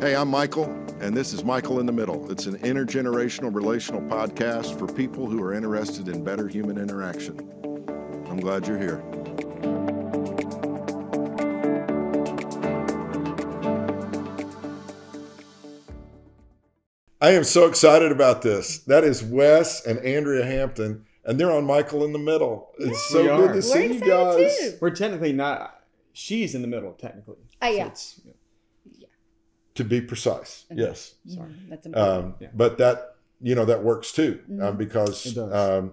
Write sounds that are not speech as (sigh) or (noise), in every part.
Hey, I'm Michael, and this is Michael in the Middle. It's an intergenerational relational podcast for people who are interested in better human interaction. I'm glad you're here. I am so excited about this. That is Wes and Andrea Hampton, and they're on Michael in the Middle. It's so We good are. to see We're you excited guys. too. We're technically not. She's in the middle, technically. Oh, yeah. it's- To be precise, yes. Sorry. That's important. Um, Yeah. But that you know that works too um, Mhm. because um,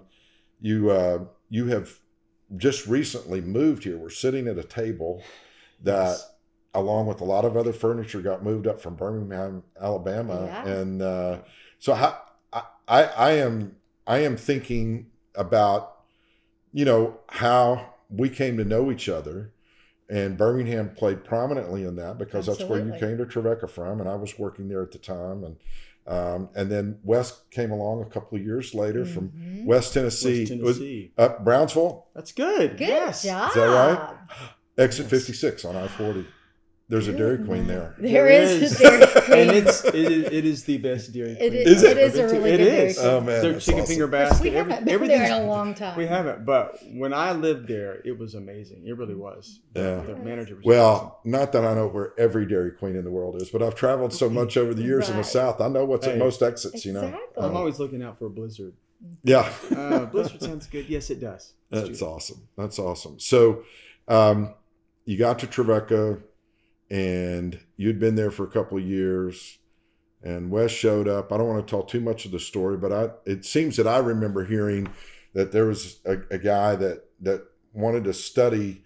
you uh, you have just recently moved here. We're sitting at a table that, Yes. along with a lot of other furniture, got moved up from Birmingham, Alabama, Yeah. and uh, so how, I, I I am I am thinking about you know how we came to know each other. And Birmingham played prominently in that because that's where you came to Trevecca from, and I was working there at the time. And um, and then Wes came along a couple of years later from Mhm. West Tennessee, West Was- Tennessee. up Brownsville, That's good. Good yes. job. that right? exit Yes. 56 on I 40. There's a Dairy Queen there. There There is, is. Dairy (laughs) Queen. And it's it is, it is the best Dairy Queen. It is- Is it? it is a I've been to. really It good Dairy. Queen. Oh, man, Their that's chicken awesome. finger basket. we haven't every- been there in a long time. We haven't, but when I lived there, it was amazing. It really was. Yeah. the manager was Well, not that I know where every Dairy Queen in the world is, but I've traveled so much over the years in the South. I know what's at most exits, you know. I'm always looking out for a blizzard. yeah. Uh, blizzard sounds good. Yes, it does. It's That's true. awesome. That's awesome. So, um, you got to Trevecca, and you'd been there for a couple of years, and Wes showed up. I don't want to tell too much of the story, but I it seems that I remember hearing that there was a, a guy that that wanted to study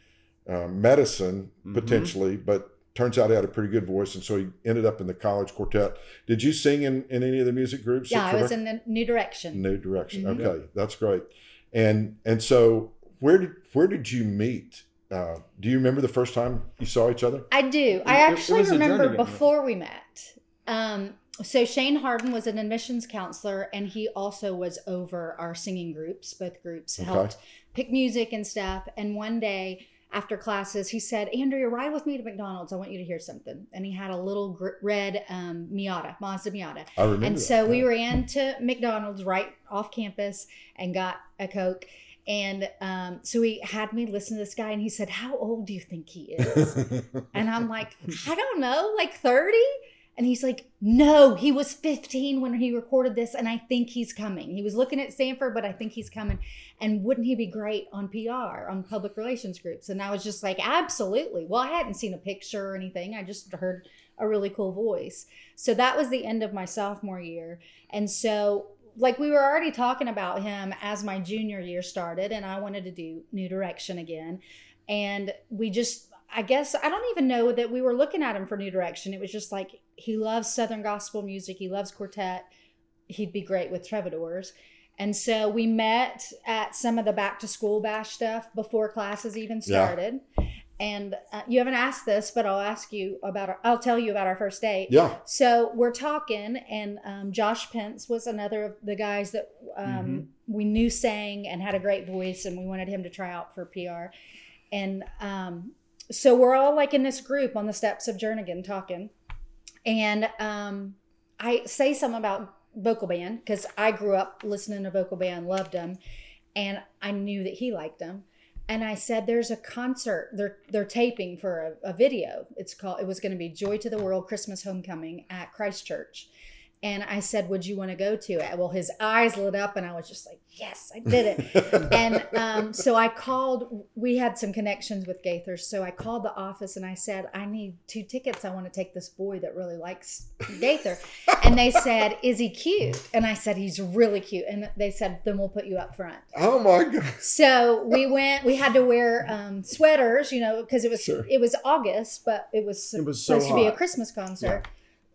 uh, medicine Mhm. potentially, but turns out he had a pretty good voice, and so he ended up in the college quartet. Did you sing in, in any of the music groups? yeah, I was in the New Direction. New direction. Mhm. Okay, that's great. And and so where did where did you meet? Uh, do you remember the first time you saw each other? I do. it- I actually was a journey remember before we met. Um, so Shane Harden was an admissions counselor, and he also was over our singing groups. Both groups Okay. helped pick music and stuff. And one day after classes, he said, "Andrea, ride with me to McDonald's. I want you to hear something." And he had a little gr- red um, Miata, Mazda Miata. I remember. And that, so we ran to McDonald's right off campus and got a Coke. And um, so he had me listen to this guy, and he said, How old do you think he is? (laughs) and I'm like, I don't know, like 30? And he's like, No, he was 15 when he recorded this, and I think he's coming. He was looking at Stanford, but I think he's coming. And wouldn't he be great on PR, on public relations groups? And I was just like, Absolutely. Well, I hadn't seen a picture or anything, I just heard a really cool voice. So that was the end of my sophomore year. And so, like, we were already talking about him as my junior year started, and I wanted to do New Direction again. And we just, I guess, I don't even know that we were looking at him for New Direction. It was just like, he loves Southern gospel music, he loves quartet. He'd be great with troubadours. And so we met at some of the back to school bash stuff before classes even Yeah. And uh, you haven't asked this, but I'll ask you about. Our, I'll tell you about our first date. yeah. So we're talking, and um, Josh Pence was another of the guys that um, Mhm. we knew sang and had a great voice, and we wanted him to try out for PR. And um, so we're all like in this group on the steps of Jernigan talking, and um, I say something about vocal band because I grew up listening to vocal band, loved them, and I knew that he liked them. And I said, "There's a concert. They're they're taping for a, a video. It's called. It was going to be Joy to the World Christmas Homecoming at Christchurch." And I said, "Would you want to go to it?" Well, his eyes lit up, and I was just like, "Yes, I did it." (laughs) and um, so I called. We had some connections with Gaither, so I called the office and I said, "I need two tickets. I want to take this boy that really likes Gaither." And they said, "Is he cute?" And I said, "He's really cute." And they said, "Then we'll put you up front." oh my god. So we went. We had to wear um, sweaters, you know, because it was Sure. it was August, but it was It was so supposed to be a. Christmas concert.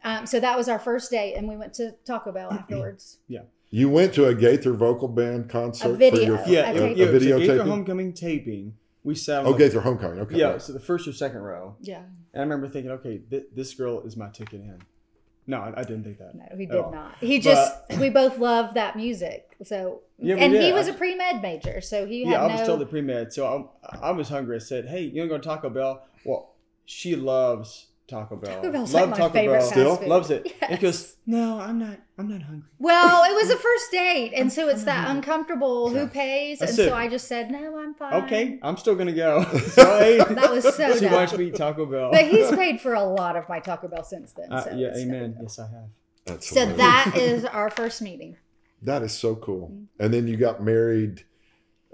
Um, so that was our first date, and we went to Taco Bell (clears throat) afterwards. Yeah. You went to a Gaither vocal band concert A video. for your Yeah, I it, yeah, a video a Gaither taping? homecoming taping. We sat on Oh, the- Gaither Homecoming. Okay. Yeah, so the first or second row. Yeah, And I remember thinking, okay, th- this girl is my ticket in. No, I, I didn't think that. no, he did all. not. He just (laughs) we both love that music. So Yeah, we and he was I- a pre med major, so he had Yeah, I no. was totally pre med. So I, I was hungry. I said, hey, you want to go to Taco Bell? Well, she loves Taco Bell. Taco Bell's Love like my Taco favorite Bell. fast Still? food. Loves it. (laughs) Yes. It goes, no, I'm not. I'm not hungry. Well, it was a first date, and so it's that uncomfortable Yeah. who pays, That's and it. so I just said no, I'm fine. Okay, I'm still gonna go. (laughs) (laughs) Sorry. That was so She dumb. watched me eat Taco Bell. But he's paid for a lot of my Taco Bell since then. Uh, so yeah, it's- amen. Yes, I have. That's So hilarious. that is our first meeting. that is so cool. Mm-hmm. And then you got married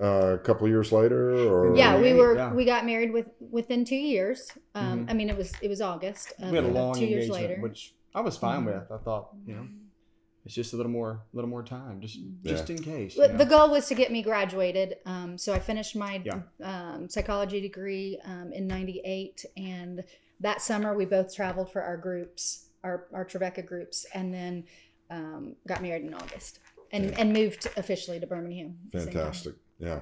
uh, a couple years later, or Yeah, we were yeah. we got married with within two years. Um, Mhm. I mean, it was it was August. Um, we had a long two years later. which I was fine Mhm. with. I thought, you know, it's just a little more, a little more time, just, Yeah. just in case. But the know. goal was to get me graduated. Um, so I finished my Yeah. um, psychology degree um, in '98, and that summer we both traveled for our groups, our our Trevecca groups, and then um, got married in August, and Yeah. and moved officially to Birmingham. at the same time. fantastic. Yeah,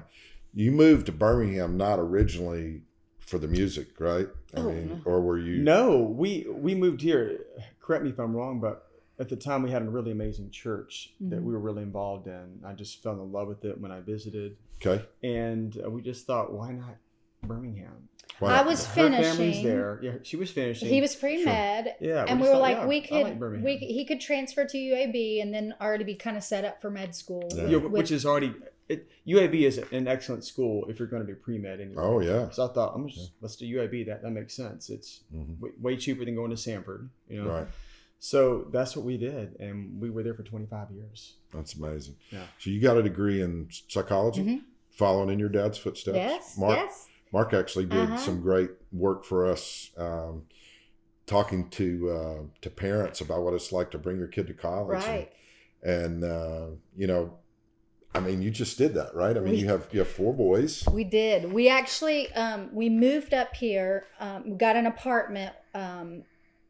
you moved to Birmingham not originally for the music, right? I Oh, mean, or were you? No, we we moved here. Correct me if I'm wrong, but at the time we had a really amazing church that Mhm. we were really involved in. I just fell in love with it when I visited, Okay. and uh, we just thought, why not Birmingham? Why I was Her family's finishing. there. Yeah, she was finishing. He was pre med. Yeah, and we just were thought, like, yeah, we could, like we he could transfer to UAB and then already be kind of set up for med school. Yeah. Yeah, with- which is already it, UAB is an excellent school if you're going to be pre med anyway. Oh yeah. So I thought, I'm just let's do UAB. That that makes sense. It's Mhm. way, way cheaper than going to Stanford. You know. Right. So that's what we did, and we were there for 25 years. That's amazing. Yeah. So you got a degree in psychology, Mhm. following in your dad's footsteps. yes, Mark. yes. Mark actually did Uh-huh. some great work for us, um, talking to uh, to parents about what it's like to bring your kid to college. Right. And, and uh, you know, I mean, you just did that, right? I mean, We- you have you have four boys. We did. We actually um, we moved up here. Um, we got an apartment um,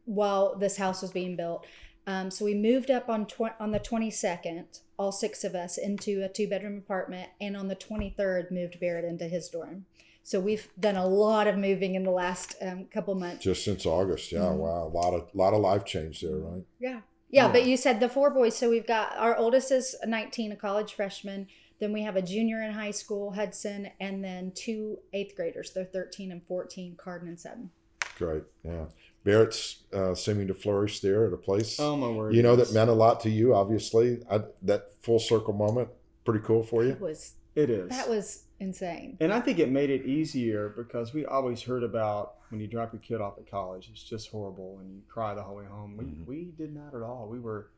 while this house was being built. Um, so we moved up on tw- on the twenty second, all six of us, into a two bedroom apartment, and on the twenty third moved Barrett into his dorm. So we've done a lot of moving in the last um, couple months. Just since August, yeah, Mhm. wow, a lot of lot of life change there, right? Yeah. Yeah, Yeah. but you said the four boys. So we've got our oldest is 19, a college freshman. Then we have a junior in high school, Hudson, and then two eighth graders. They're 13 and 14, Carden and Seven. Great, yeah. Barrett's uh, seeming to flourish there at a place. Oh my word! you know that meant a lot to you, obviously. I, that full circle moment, pretty cool for you. That was it is. that was insane. and I think it made it easier because we always heard about when you drop your kid off at college, it's just horrible and you cry the whole way home. We, Mhm. we did not at all. We were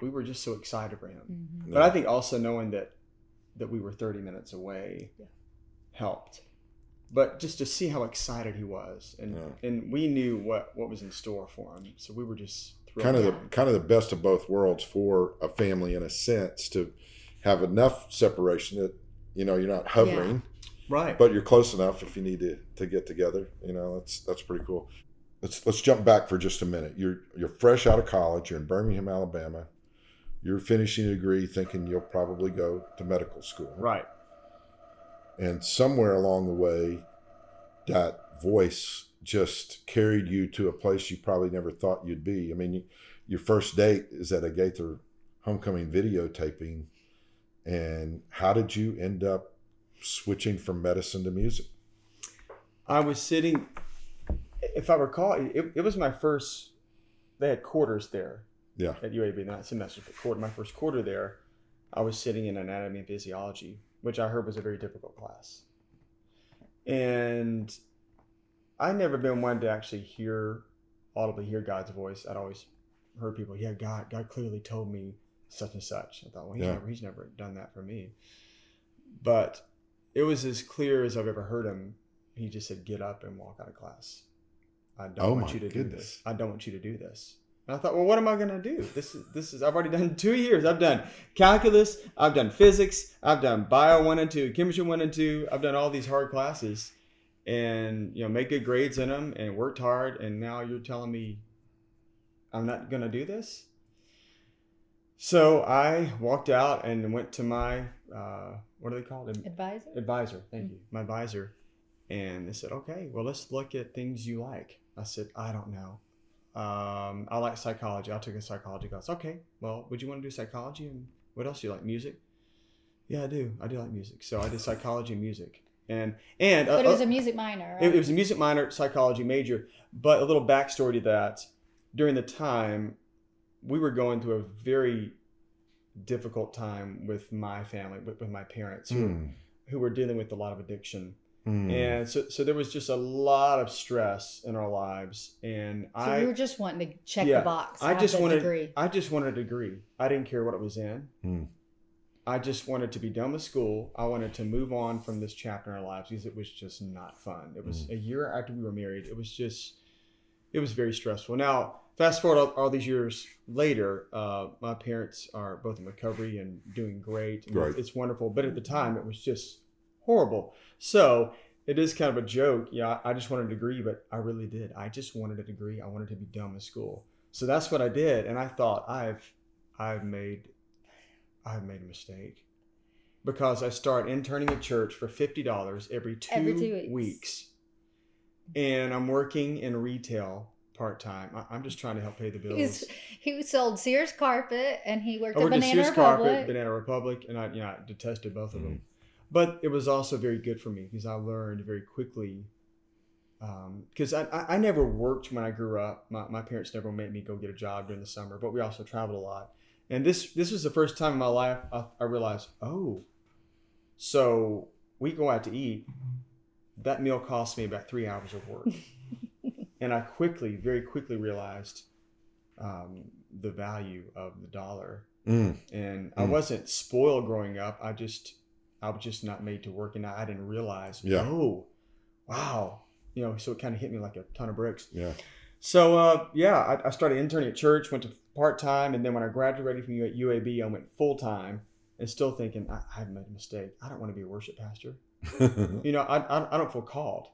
we were just so excited for him. Mhm. But I think also knowing that that we were 30 minutes away Yeah. helped. But just to see how excited he was, and Yeah. and we knew what what was in store for him, so we were just kind of the kind of the best of both worlds for a family in a sense to have enough separation that you know you're not hovering right. but you're close enough if you need to, to get together you know that's that's pretty cool. Let's let's jump back for just a minute. You're you're fresh out of college. You're in birmingham alabama. You're finishing a degree thinking you'll probably go to medical school. Right. and somewhere along the way that voice just carried you to a place you probably never thought you'd be. I mean you, your first date is at a gaither homecoming videotaping. And how did you end up switching from medicine to music I was sitting, if I recall, it, it was my first. They had quarters there yeah at UAB, not semester, but quarter. My first quarter there, I was sitting in anatomy and physiology, which I heard was a very difficult class. And I never been one to actually hear audibly hear God's voice. I'd always heard people, yeah, God, God clearly told me such and such. I thought, well, he's, Yeah. never, he's never done that for me. But it was as clear as I've ever heard him. He just said, get up and walk out of class. I don't Oh want you to do this. I don't want you to do this. And I thought, well, what am I going to do? This is this is I've already done two years. I've done calculus. I've done physics. I've done bio one and two, chemistry one and two. I've done all these hard classes, and you know, make good grades in them and worked hard. And now you're telling me I'm not going to do this. So I walked out and went to my uh, what are they called? Advisor? advisor. Thank you, my advisor. And they said, okay, well, let's look at things you like. I said, I don't know. Um, I like psychology. I took a psychology class. Okay, well, would you want to do psychology and what else do you like? Music? Yeah, I do. I do like music. So I did psychology and music. and and But uh, it was a music minor. it, it was a music minor, psychology major. But a little backstory to that: during the time, we were going through a very difficult time with my family, with, with my parents, who, Mm, who were dealing with a lot of addiction, mm. and so so there was just a lot of stress in our lives, and so I you were just wanting to check Yeah, the box. I just wanted degree. I just wanted a degree. I didn't care what it was in. Hmm. I just wanted to be done with school. I wanted to move on from this chapter in our lives because it was just not fun. It was a year after we were married. It was just, it was very stressful. Now, fast forward all, all these years later, uh, my parents are both in recovery and doing great. and Great. It's wonderful. But at the time, it was just horrible. So it is kind of a joke. Yeah, I just wanted a degree, but I really did. I just wanted a degree. I wanted to be dumb in school. So that's what I did, and I thought I've, I've made, I've made a mistake, because I start interning at church for fifty dollars every two, Every two weeks. weeks, and I'm working in retail part time. I'm just trying to help pay the bills. He's, he sold Sears carpet and he worked I at worked at Banana Sears Republic. Carpet, Banana Republic, and I, you know, I detested both of Mm. them. But it was also very good for me because I learned very quickly. Because I, I, I never worked when I grew up. My, my parents never made me go get a job during the summer, but we also traveled a lot. And this this was the first time in my life I, I realized, oh, so we go out to eat. That meal costs me about three hours of work. (laughs) and I quickly, very quickly realized um, the value of the dollar Mm. and I Mm. wasn't spoiled growing up. I just I was just not made to work, and I, I didn't realize. Yeah. Oh, wow. You know, so it kind of hit me like a ton of bricks. Yeah. So uh, yeah, I, I started interning at church, went to part time, and then when I graduated from UAB, I went full time, and still thinking I, I've made a mistake. I don't want to be a worship pastor. (laughs) You know, I, I, I don't feel called.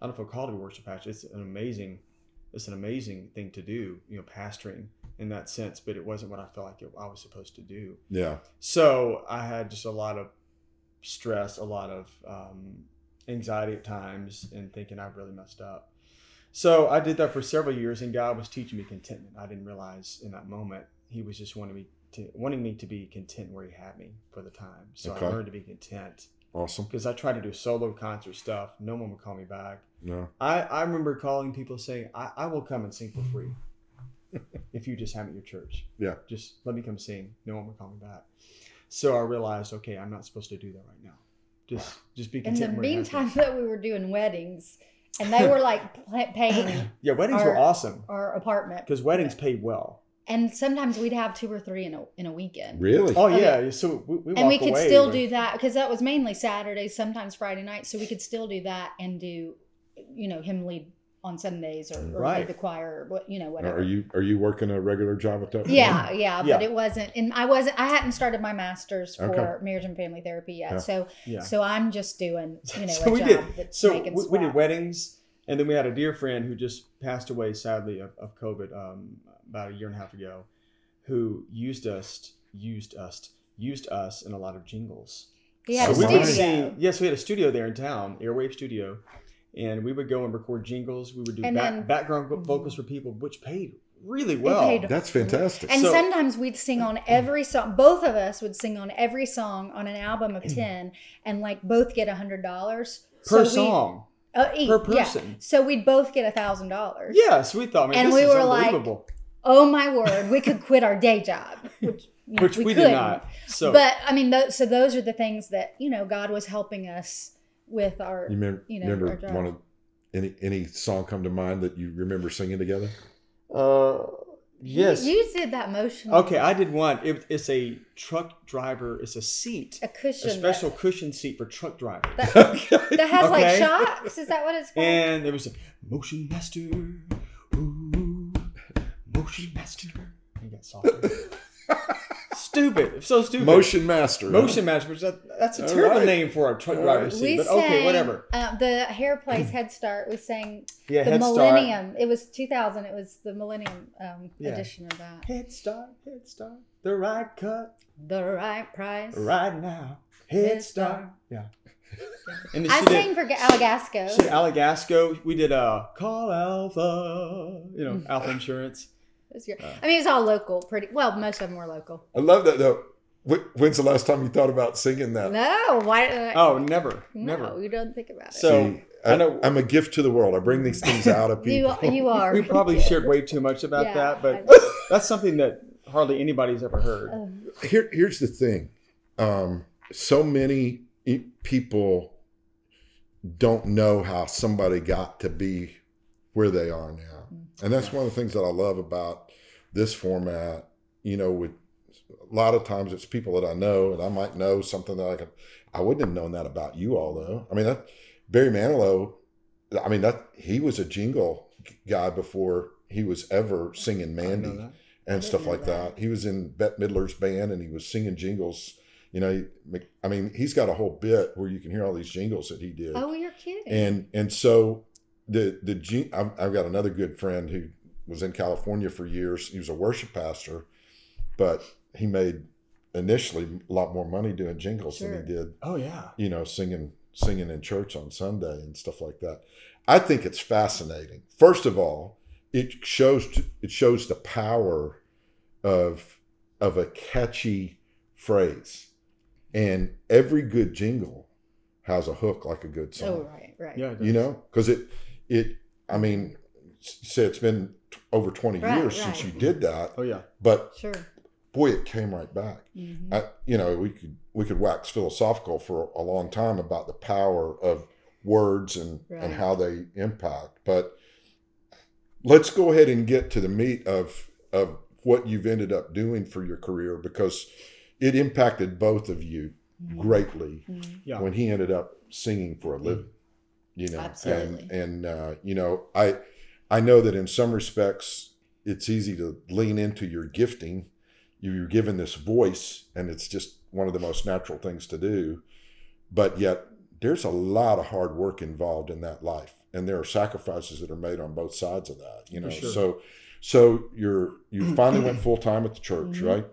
I don't feel called to be a worship pastor. It's an amazing, it's an amazing thing to do. You know, pastoring in that sense, but it wasn't what I felt like it, I was supposed to do. yeah. So I had just a lot of stress, a lot of um, anxiety at times, and thinking I've really messed up. So I did that for several years, and God was teaching me contentment. I didn't realize in that moment He was just wanting me to wanting me to be content where He had me for the time. So Okay. I learned to be content Awesome. because I tried to do solo concert stuff. No one would call me back. No. I, I remember calling people saying, I, I will come and sing for free (laughs) if you just have me at your church. Yeah. Just let me come sing. No one would call me back. So I realized, okay, I'm not supposed to do that right now. Just just be In content. the where you have me. meantime, that we were doing weddings, and they were like paying (coughs) Yeah, weddings were awesome our apartment, because weddings paid well. And sometimes we'd have two or three in a in a weekend. Really? Oh Okay. yeah, so we, we and we could away still with- do that because that was mainly Saturdays, sometimes Friday nights. So we could still do that and do, you know, him lead on Sundays or, or Right. lead the choir or what you know whatever. Are you are you working a regular job at that? point? Yeah, yeah, Yeah. but it wasn't, and I wasn't. I hadn't started my master's for Okay. marriage and family therapy yet, Yeah. so Yeah. so I'm just doing, you know, (laughs) So a we job did. that's So making we, we did weddings, and then we had a dear friend who just passed away sadly of, of COVID um, about a year and a half ago, who used us, used us, used us in a lot of jingles. He had So a we would studio. sing. Yes, we had a studio there in town, Airwave Studio, and we would go and record jingles. We would do back, then- background vo- vocals for people, which paid really well. paid That's fantastic. And So- sometimes we'd sing on every song. Both of us would sing on every song on an album of (clears throat) ten, and like both get a hundred dollars per song. uh, each, per yeah. person. So we'd both get a thousand dollars. Yes, we thought, man, And this we is were like, unbelievable. Oh my word, we could quit our day job, (laughs) which, you which we, did couldn't. So, But I mean, those, so those are the things that you know God was helping us with our. you remember, you know, our remember job. one of any any song come to mind that you remember singing together? uh, yes. you, you did that motion. Okay, I did one. It, it's a truck driver. It's a seat, a cushion a special cushion seat for truck drivers. that, that has like (laughs) shocks. Is that what it's called? And there was a motion master. Ooh, motion master. You got softer. (laughs) stupid. So stupid. Motion Master. Motion master. that- That's a All terrible right. name for a truck All driver right. seat. we But sang okay, whatever. Uh, the hair place Head Start. We sang Yeah, the Head Start. Millennium. It was 2000. It was the Millennium um, Yeah. edition of that. Head start, head start. The right cut The right price. right now. Head Head start. Start. Yeah. (laughs) And I she did- sang for Alagasco. She did Alagasco. We did uh, Call Alpha, you know, Alpha Insurance. It was your- I mean, it was all local. Pretty well. Most of them were local. I love that though. When's the last time you thought about singing that? No, why? Uh, Oh, never, no, never. you don't think about it. So- See, I, I know- I'm a gift to the world. I bring these things out of (laughs) people. you are. We probably Yeah. shared way too much about Yeah, that, but that's something that hardly anybody's ever heard. Um, Here, here's the thing. Um, so many e- people don't know how somebody got to be where they are now, and that's one of the things that I love about this format. You know, with a lot of times it's people that I know, and I might know something that I could, I wouldn't have known that about you all, though. I mean, that Barry Manilow. I mean, that he was a jingle guy before he was ever singing I didn't know Mandy and stuff didn't like that. He was in Bette Midler's band and he was singing jingles. You know, he- I mean, he's got a whole bit where you can hear all these jingles that he did. oh, you're kidding. And and so the the I've, I've got another good friend who was in California for years. He was a worship pastor, but he made initially a lot more money doing jingles Sure. than he did Oh yeah. you know, singing singing in church on Sunday and stuff like that. I think it's fascinating. First of all, it shows it shows the power of of a catchy phrase, and every good jingle has a hook like a good song. oh, right, right. Yeah. it You know, because it it I mean, say it's been t- over twenty Right, years since you did that, Oh yeah. but Sure. boy, it came right back. Mhm. I, you know, we could we could wax philosophical for a long time about the power of words and Right. and how they impact. But let's go ahead and get to the meat of of what you've ended up doing for your career because it impacted both of you Mhm. greatly Mhm. Yeah. when he ended up singing for a living. You know, Absolutely. and and uh, you know, I I know that in some respects it's easy to lean into your gifting. You're given this voice, and it's just one of the most natural things to do. But yet, there's a lot of hard work involved in that life, and there are sacrifices that are made on both sides of that. You know, sure. so so you're you (clears throat) finally went full time at the church, Mhm. right?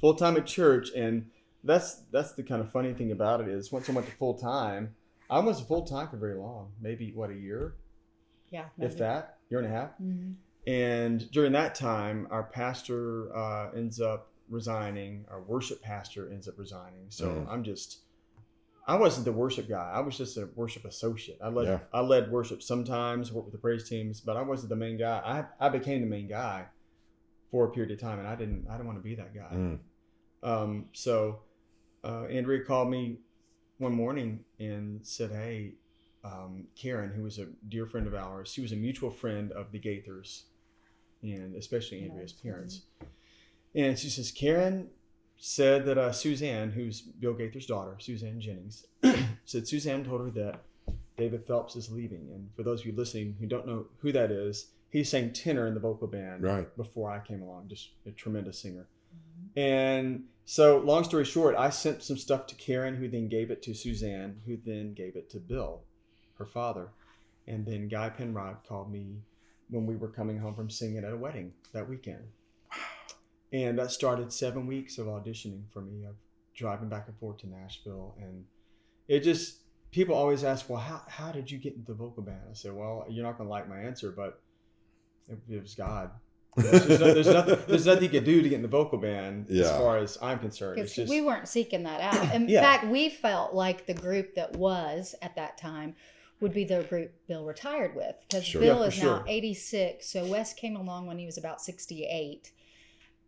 Full time at church, and that's that's the kind of funny thing about it is once I went to full time, I wasn't full time for very long. Maybe what a year, Yeah. if that, year and a half. Mhm. And during that time, our pastor uh, ends up resigning. Our worship pastor ends up resigning. So Mm. I'm just, I wasn't the worship guy. I was just a worship associate. I led, Yeah. I led worship sometimes, worked with the praise teams, but I wasn't the main guy. I, I became the main guy for a period of time, and I didn't, I didn't want to be that guy. Mm. Um, so uh, Andrea called me one morning and said, "Hey, um, Karen, who was a dear friend of ours, she was a mutual friend of the Gaithers, and especially Andrea's Yes, parents." And she says, "Karen said that uh, Suzanne, who's Bill Gaither's daughter, Suzanne Jennings, (clears throat) said Suzanne told her that David Phelps is leaving. And for those of you listening who don't know who that is, he sang tenor in the vocal band Right. before I came along. Just a tremendous singer." And so, long story short, I sent some stuff to Karen, who then gave it to Suzanne, who then gave it to Bill, her father. And then Guy Penrod called me when we were coming home from singing at a wedding that weekend. And that started seven weeks of auditioning for me, of driving back and forth to Nashville. And it just, people always ask, well, how, how did you get into the vocal band? I said, well, you're not going to like my answer, but it, it was God. There's, no- there's nothing. There's nothing you can do to get in the vocal band, as far as I'm concerned. It's Because just we weren't seeking that out. (clears throat) In Yeah. fact, we felt like the group that was at that time would be the group Bill retired with. Because Sure. Bill Yeah, is for now 86. So Wes came along when he was about 68.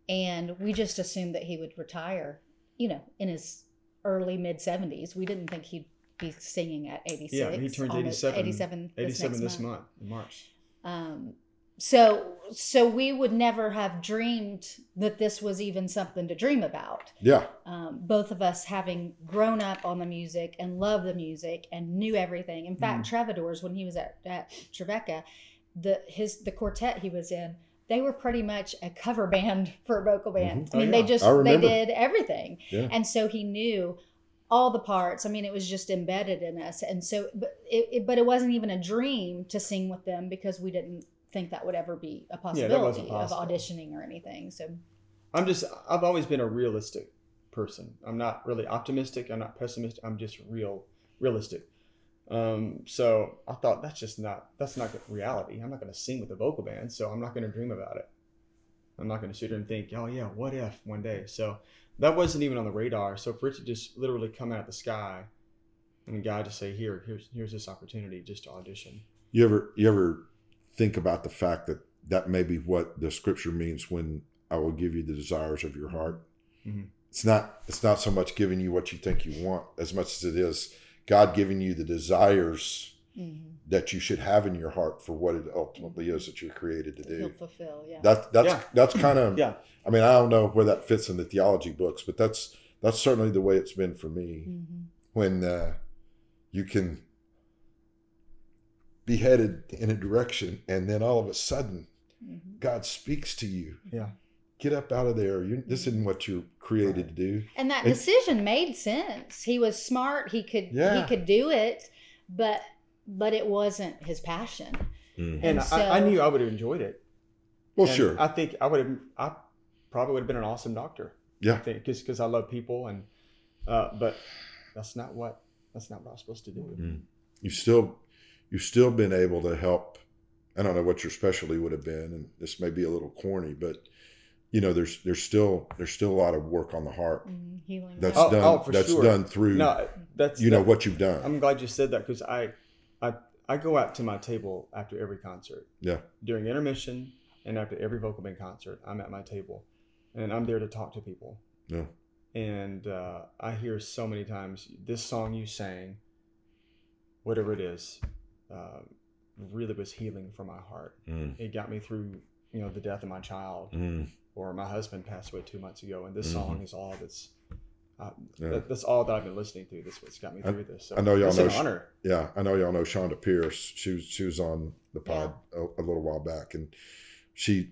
And we just assumed that he would retire, you know, in his early mid 70s. We didn't think he'd be singing at 86. yeah. He turned almost 87. 87 this 87 next this month. month in March. Um, so so we would never have dreamed that this was even something to dream about Yeah. um, both of us having grown up on the music and loved the music and knew everything. In fact, Troubadours, when he was at, at Trevecca, the his the quartet he was in, they were pretty much a cover band (laughs) for a vocal band. Mhm. I mean, Oh, they just they did everything, Yeah. and so he knew all the parts. I mean, it was just embedded in us, and so but it, it but it wasn't even a dream to sing with them because we didn't think that would ever be a possibility that wasn't of auditioning or anything. So I'm just. I've always been a realistic person. I'm not really optimistic. I'm not pessimistic. I'm just real, realistic. Um, so I thought that's just not. That's not reality. I'm not going to sing with a vocal band, so I'm not going to dream about it. I'm not going to sit here and think, oh yeah, what if one day? So that wasn't even on the radar. So for it to just literally come out of the sky, and God just say, here, here's here's this opportunity just to audition. You ever you ever think about the fact that that may be what the scripture means when I will give you the desires of your heart. Mhm. It's not it's not so much giving you what you think you want as much as it is God giving you the desires Mhm. that you should have in your heart for what it ultimately is that you're created to He'll do. fulfill. Yeah. That that's Yeah. that's kind of (clears throat) Yeah. I mean I don't know where that fits in the theology books, but that's that's certainly the way it's been for me Mhm. when uh, you can be headed in a direction and then all of a sudden Mhm. God speaks to you. Yeah. Get up out of there. You, this isn't what you're created to do. And that And- decision made sense. He was smart. He could Yeah. he could do it, but but it wasn't his passion. And, And I, I knew I would have enjoyed it. Well, And sure. I think I would have. I probably would have been an awesome doctor. Yeah. I think because I love people and, uh, but that's not what that's not what I'm supposed to do. you've still you've still been able to help. I don't know what your specialty would have been, and this may be a little corny, but you know, there's there's still there's still a lot of work on the heart Mhm. Healing. that's. Oh, done. oh, for that's sure. done through No, that's you know what you've done. I'm glad you said that because I, I, I go out to my table after every concert. Yeah. During intermission and after every vocal band concert, I'm at my table, and I'm there to talk to people. Yeah. And uh, I hear so many times this song you sang, whatever it is, uh, really was healing for my heart. Mm, It got me through, you know, the death of my child, mm, or my husband passed away two months ago, and this Mhm. song is all that's. Uh, Yeah. that, that's all that I've been listening to. That's what's got me I- through this. So I know y'all know an honor. yeah, I know y'all know Chonda Pierce. She was she was on the pod a, a little while back, and she,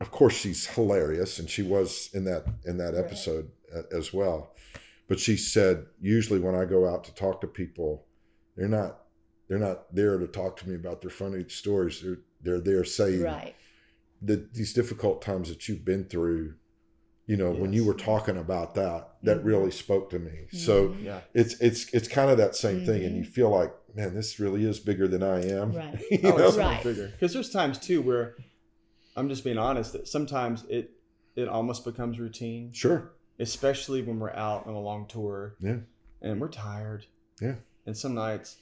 of course, she's hilarious, and she was in that in that Right. episode a- as well. But she said, usually when I go out to talk to people, they're not they're not there to talk to me about their funny stories. They're they're there saying right. that these difficult times that you've been through. You know, when you were talking about that, that Mhm. really spoke to me. So Mhm. Yeah. it's it's it's kind of that same thing, and you feel like, man, this really is bigger than I am. Right. (laughs) You Oh, know? Right. bigger. Because there's times too where I'm just being honest that sometimes it it almost becomes routine, Sure. especially when we're out on a long tour. Yeah. And we're tired. Yeah. And some nights,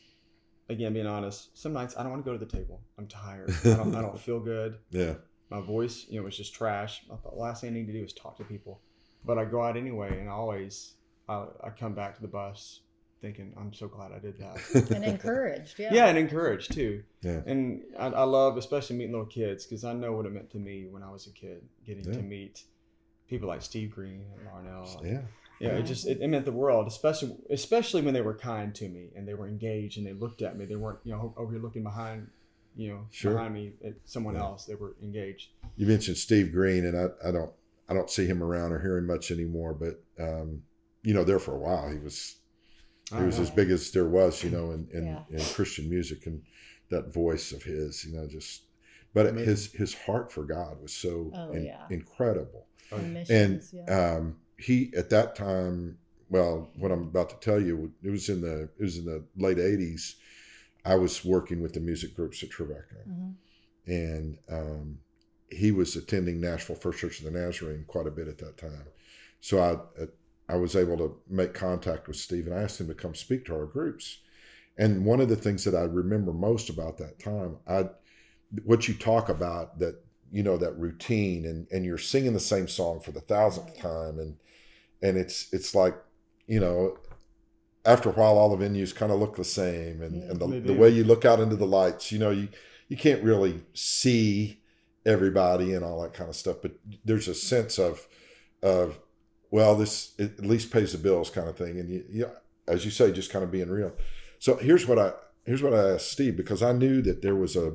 again, being honest, some nights I don't want to go to the table. I'm tired. (laughs) I don't, I don't feel good. Yeah. My voice, you know, was just trash. I thought the last thing I need to do is talk to people. But I go out anyway, and I always I, I come back to the bus thinking, I'm so glad I did that. (laughs) And encouraged. Yeah. yeah, and encouraged too. Yeah. And I, I love, especially meeting little kids, because I know what it meant to me when I was a kid, getting Yeah. to meet people like Steve Green and Larnelle. and- Yeah. yeah, it just it, it meant the world, especially especially when they were kind to me and they were engaged and they looked at me. They weren't you know over here looking behind, you know, Sure. behind me at someone Yeah. else. They were engaged. You mentioned Steve Green, and I, I don't I don't see him around or hear him much anymore. But um, you know, there for a while, he was he was I as big as there was. You know, in in, Yeah. in Christian music, and that voice of his, you know, just. But Amazing. his his heart for God was so Oh, in- yeah. incredible. Oh, And and yeah. um, he at that time well what i'm about to tell you it was in the it was in the late 80s i was working with the music groups at Trevecca, Mhm. and um, he was attending nashville first church of the nazarene quite a bit at that time. So i i was able to make contact with steve and i asked him to come speak to our groups. And one of the things that i remember most about that time i what you talk about that you know that routine and and you're singing the same song for the thousandth time and and it's it's like you know after a while all the venues kind of look the same and, and the, the way you look out into the lights you know you you can't really see everybody and all that kind of stuff but there's a sense of of well this at least pays the bills kind of thing. And you, you as you say just kind of being real. So here's what i here's what i asked steve because i knew that there was a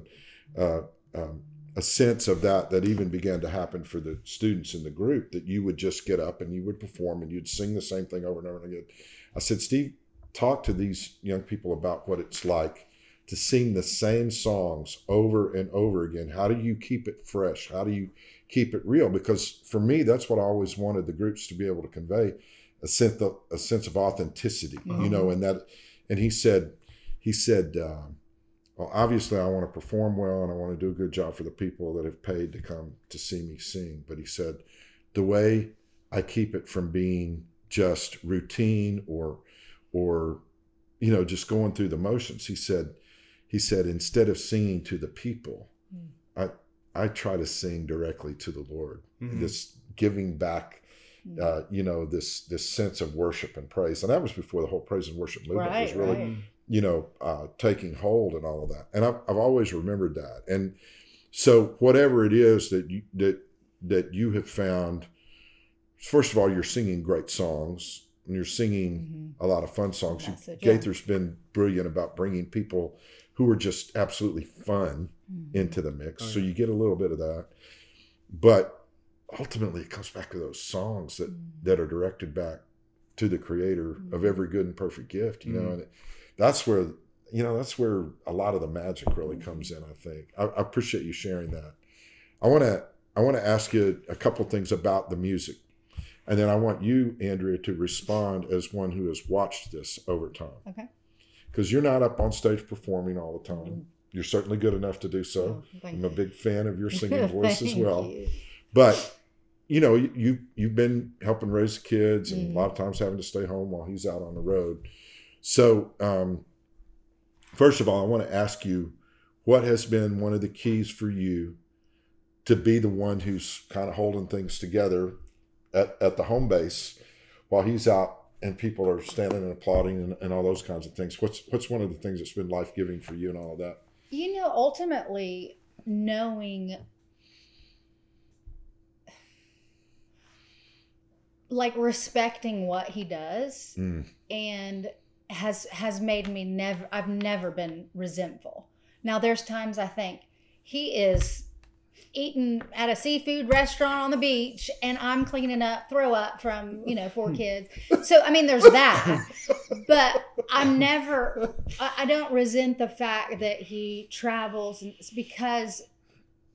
uh, um, a sense of that that even began to happen for the students in the group that you would just get up and you would perform and you'd sing the same thing over and over again. I said, Steve, talk to these young people about what it's like to sing the same songs over and over again. How do you keep it fresh? How do you keep it real? Because for me, that's what I always wanted the groups to be able to convey a sense of, a sense of authenticity, you know, and that, and he said, he said, um, well, obviously, I want to perform well and I want to do a good job for the people that have paid to come to see me sing. But he said, the way I keep it from being just routine or, or, you know, just going through the motions. He said, he said, instead of singing to the people, Mm. I, I try to sing directly to the Lord. Mhm. This giving back, Mm. uh, you know, this this sense of worship and praise, and that was before the whole praise and worship movement was really right. You know, uh, taking hold and all of that. And I've, I've always remembered that. And so whatever it is that you, that, that you have found, first of all, you're singing great songs and you're singing Mhm. a lot of fun songs. You- Message, yeah. Gaither's been brilliant about bringing people who are just absolutely fun Mhm. into the mix. Oh, So you get a little bit of that. But ultimately it comes back to those songs that, Mhm. that are directed back to the creator of Mhm. every good and perfect gift, you know, Mhm. and that's where, you know, that's where a lot of the magic really comes in, I think. I, I appreciate you sharing that. I want to, I want to ask you a couple things about the music. And then I want you, Andrea, to respond as one who has watched this over time. Okay. Because you're not up on stage performing all the time. You're certainly good enough to do so. Oh, I'm a big fan of your singing (laughs) voice as well you. but you know you you- you've been helping raise the kids and Mm. a lot of times having to stay home while he's out on the road so um, first of all i want to ask you what has been one of the keys for you to be the one who's kind of holding things together at, at the home base while he's out and people are standing and applauding and, and all those kinds of things what's what's one of the things that's been life-giving for you and all of that You know, ultimately, knowing like respecting what he does Mm. and has has made me never I've never been resentful. Now there's times I think he is eating at a seafood restaurant on the beach and I'm cleaning up throw up from, you know, four hmm. kids. So I mean there's that. But I'm never I, don't resent the fact that he travels because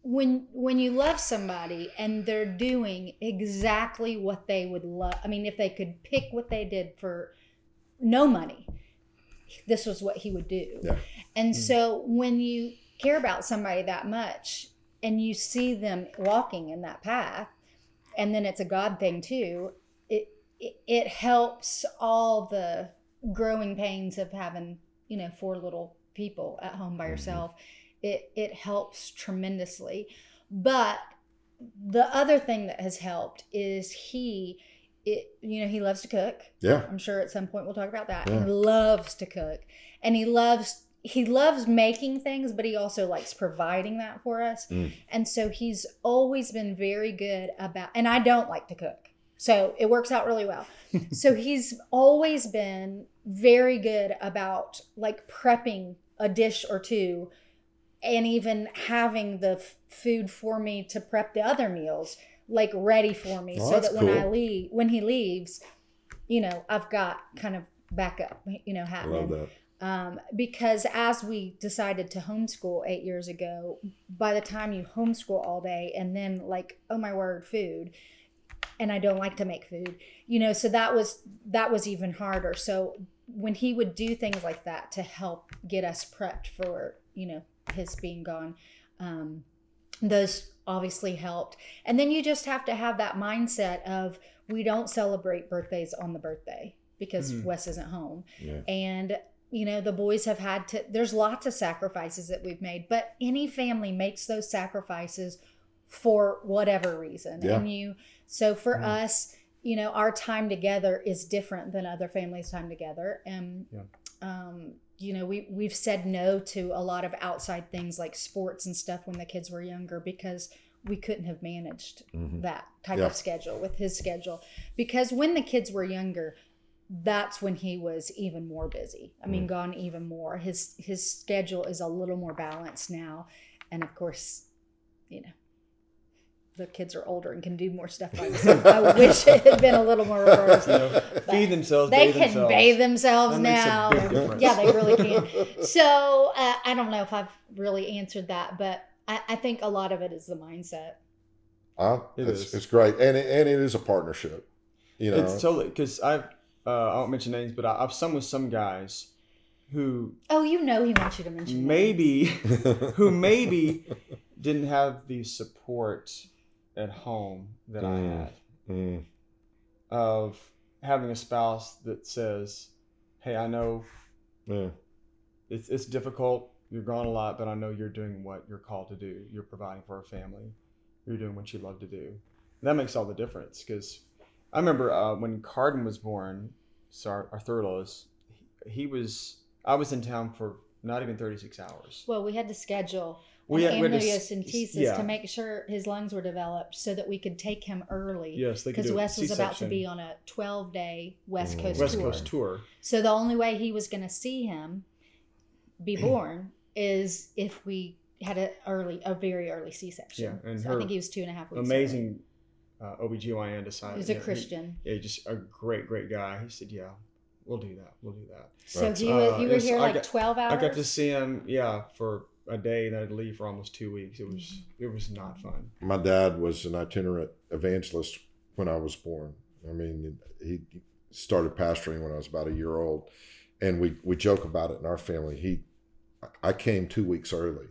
when when you love somebody and they're doing exactly what they would love I mean if they could pick what they did for no money. This was what he would do. Yeah. and so when you care about somebody that much and you see them walking in that path and then it's a god thing too it it, it helps all the growing pains of having you know four little people at home by Mhm. yourself. It it helps tremendously. But the other thing that has helped is he it you know he loves to cook. Yeah. I'm sure at some point we'll talk about that. Yeah. he loves to cook. And he loves he loves making things but he also likes providing that for us. Mm. and so he's always been very good about and i don't like to cook. So it works out really well. (laughs) So he's always been very good about like prepping a dish or two and even having the f- food for me to prep the other meals like ready for me Oh, so that when I leave when he leaves you know I've got kind of backup you know happening. um, because as we decided to homeschool eight years ago, by the time you homeschool all day and then like, oh my word, food, and I don't like to make food, you know, so that was that was even harder. So when he would do things like that to help get us prepped for you know his being gone, um, those obviously helped. And then you just have to have that mindset of we don't celebrate birthdays on the birthday because Mhm. Wes isn't home yeah and you know the boys have had to there's lots of sacrifices that we've made but any family makes those sacrifices for whatever reason Yeah. and you so for Mhm. us you know our time together is different than other families time together and um you know we we've said no to a lot of outside things like sports and stuff when the kids were younger because we couldn't have managed Mhm. that type Yeah. of schedule with his schedule because when the kids were younger that's when he was even more busy i mean Mm. gone even more his his schedule is a little more balanced now and of course you know the kids are older and can do more stuff by themselves i (laughs) wish it had been a little more reversed You know, feed themselves. they bathe can themselves. bathe themselves That now yeah they really can so uh, i don't know if i've really answered that but I, I think a lot of it is the mindset Uh, It it's, is. it's great, and it, and it is a partnership. You know, It's totally because I've uh, I won't mention names, but I, I've sung with some guys who Oh, you know he wants you to mention names. maybe (laughs) who maybe didn't have the support at home that I Mm. had Mm, of having a spouse that says, "Hey, I know yeah. it's it's difficult. You're gone a lot, but I know you're doing what you're called to do. You're providing for a family. You're doing what you love to do. And that makes all the difference. Because I remember uh, when Carden was born, so our, our third oldest, he, he was. I was in town for not even 36 hours. Well, we had to schedule We an had- we had to amniocentesis yeah. to make sure his lungs were developed so that we could take him early. Yes, Because Wes was about to be on a 12 day West Mm. Coast West tour. Coast tour. So the only way he was going to see him be (clears throat) born is if we had a early, a very early C section. Yeah, and so I think he was two and a half weeks. Amazing uh, OBGYN Early. decided. He was a yeah, he- Christian. Yeah, just a great, great guy. He said, "Yeah, we'll do that. We'll do that." So Right. he was, Uh, you were here I like got- 12 hours. I got to see him, yeah, for a day, and I'd leave for almost two weeks. It was, it was not fun. My dad was an itinerant evangelist when I was born. I mean, he started pastoring when I was about a year old, and we we joke about it in our family. He, I came two weeks early,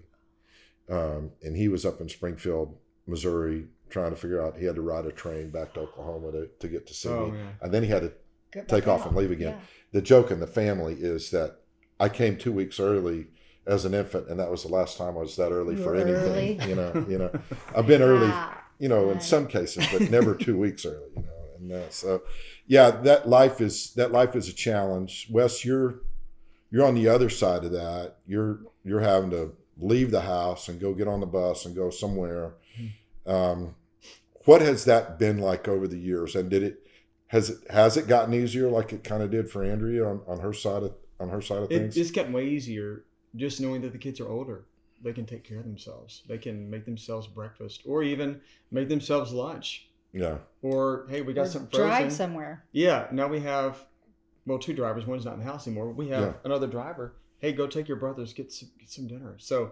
um, and he was up in Springfield, Missouri, trying to figure out he had to ride a train back to Oklahoma to, to get to see Oh me, man, and then he had to Go take off out. and leave again. Yeah. the joke in the family is that I came two weeks early as an infant, and that was the last time I was that early You for anything. early. (laughs) You know, you know, (laughs) I've been early, you know, in some cases, but (laughs) never two weeks early. You know, and uh, so yeah, that life is that life is a challenge. Wes, you're you're on the other side of that. You're you're having to leave the house and go get on the bus and go somewhere. Um, what has that been like over the years? And did it has it has it gotten easier like it kind of did for Andrea on, on her side of on her side of it, things? it's gotten way easier just knowing that the kids are older. They can take care of themselves. They can make themselves breakfast, or even make themselves lunch. yeah, Or hey, we got Or something frozen. drive somewhere. Yeah, now we have well two drivers. One's not in the house anymore. We have Yeah. another driver. Hey, go take your brothers get some, get some dinner. So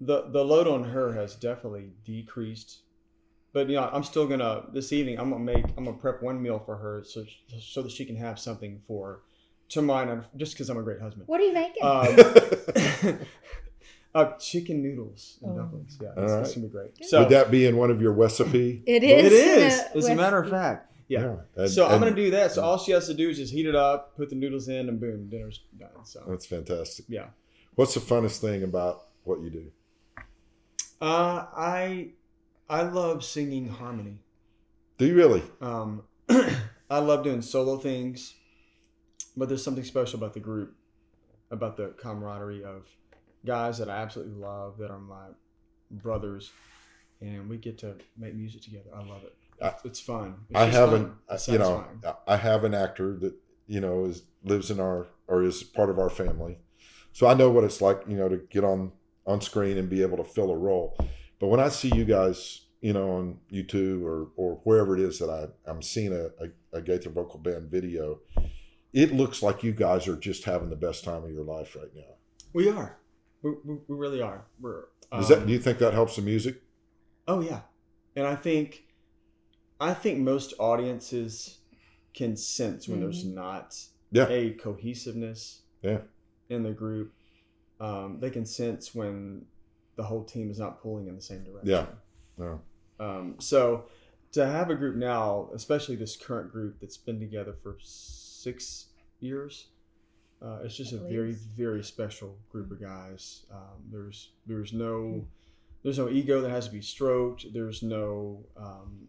the the load on her has definitely decreased. But you know, I'm still gonna this evening. I'm gonna make I'm gonna prep one meal for her so so that she can have something for to tomorrow. Just because I'm a great husband. What are you making? Um, (laughs) (laughs) uh, chicken noodles and Oh. dumplings. Yeah, All it's, right. it's gonna be great. Good. So Would that be in one of your recipe? It is. It is. is. in As a (laughs) matter of fact, yeah. And- so I'm and gonna do that. So all she has to do is just heat it up, put the noodles in, and boom, dinner's done. So That's fantastic. yeah, What's the funnest thing about what you do? uh, I I love singing harmony. Do you really? Um, (clears throat) I love doing solo things, but there's something special about the group, about the camaraderie of guys that I absolutely love that are my brothers, and we get to make music together. I love it. I- It's, it's fun. It's I have fun. an, you know. I have an actor that you know is lives in our or is part of our family, so I know what it's like, you know, to get on on screen and be able to fill a role. But when I see you guys, you know, on YouTube or or wherever it is that I I'm seeing a a, a Gaither vocal band video, it looks like you guys are just having the best time of your life right now. We are. We, we, we really are. We're. Does that? um, Do you think that helps the music? Oh yeah, and I think, I think most audiences can sense when there's not Yeah. a cohesiveness. Yeah. In the group, um, they can sense when the whole team is not pulling in the same direction. Yeah. No. Um, so to have a group now, especially this current group that's been together for six years, uh, it's just a very, very special group of guys. Um, there's there's no there's no ego that has to be stroked. There's no um,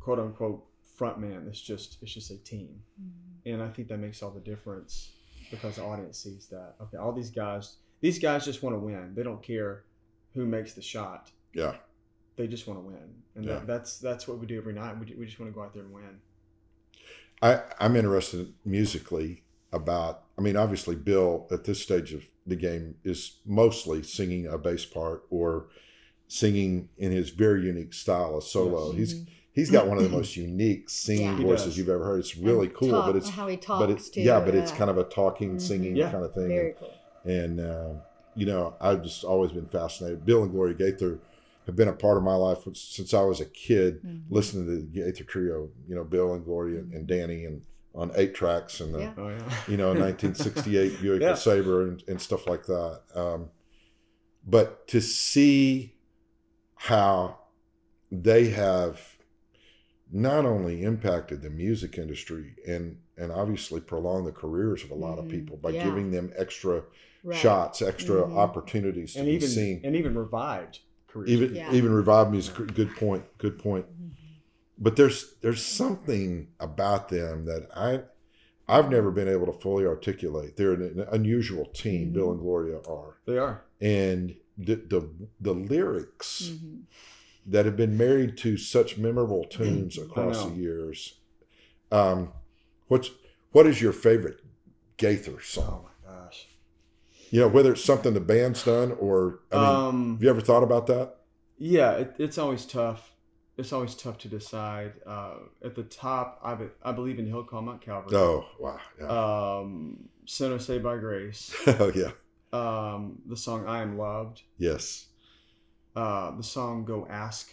quote unquote front man. It's just it's just a team, Mm. and I think that makes all the difference because the audience sees that. Okay, all these guys, these guys just want to win. They don't care who makes the shot Yeah. they just want to win, and Yeah. that, that's that's what we do every night. We, we just want to go out there and win. I, I'm interested musically about. I mean, obviously, Bill at this stage of the game is mostly singing a bass part or singing in his very unique style, a solo. Yes. He's Mhm. he's got one of the (clears throat) most unique singing Yeah. Voices does. you've ever heard. It's really And cool, talk- but it's how he talks but it's too. yeah, but it's kind of a talking, Mhm. singing Yeah. kind of thing. very cool. And uh, you know, I've just always been fascinated. Bill and Gloria Gaither have been a part of my life since I was a kid Mhm. listening to the Gaither Trio, you know, Bill and Gloria and Danny and on eight tracks and the Yeah. Oh yeah. you know 1968 (laughs) Buick Yeah. LeSabre and, and stuff like that. Um, but to see how they have not only impacted the music industry and and obviously prolonged the careers of a lot of Mhm. people by Yeah. giving them extra Right. shots, extra Mhm. opportunities to and be even seen. and even revived careers. even Yeah. even revive music. Good point. Good point. Mhm. But there's there's something about them that I I've never been able to fully articulate. They're an, an unusual team. Mhm. Bill and Gloria are, they are. and the the, the lyrics Mhm. that have been married to such memorable (clears throat) tunes across the years. Um, what's what is your favorite Gaither song? You know, whether it's something the band's done or I mean, um. have you ever thought about that? Yeah, it, it's always tough. It's always tough to decide. Uh, at the top, I, be, I believe in Hill Call Mount Calvary. Oh wow, yeah. Um, Sinner Saved by Grace. (laughs) oh yeah, Um, the song I Am Loved. yes, Uh, the song Go Ask.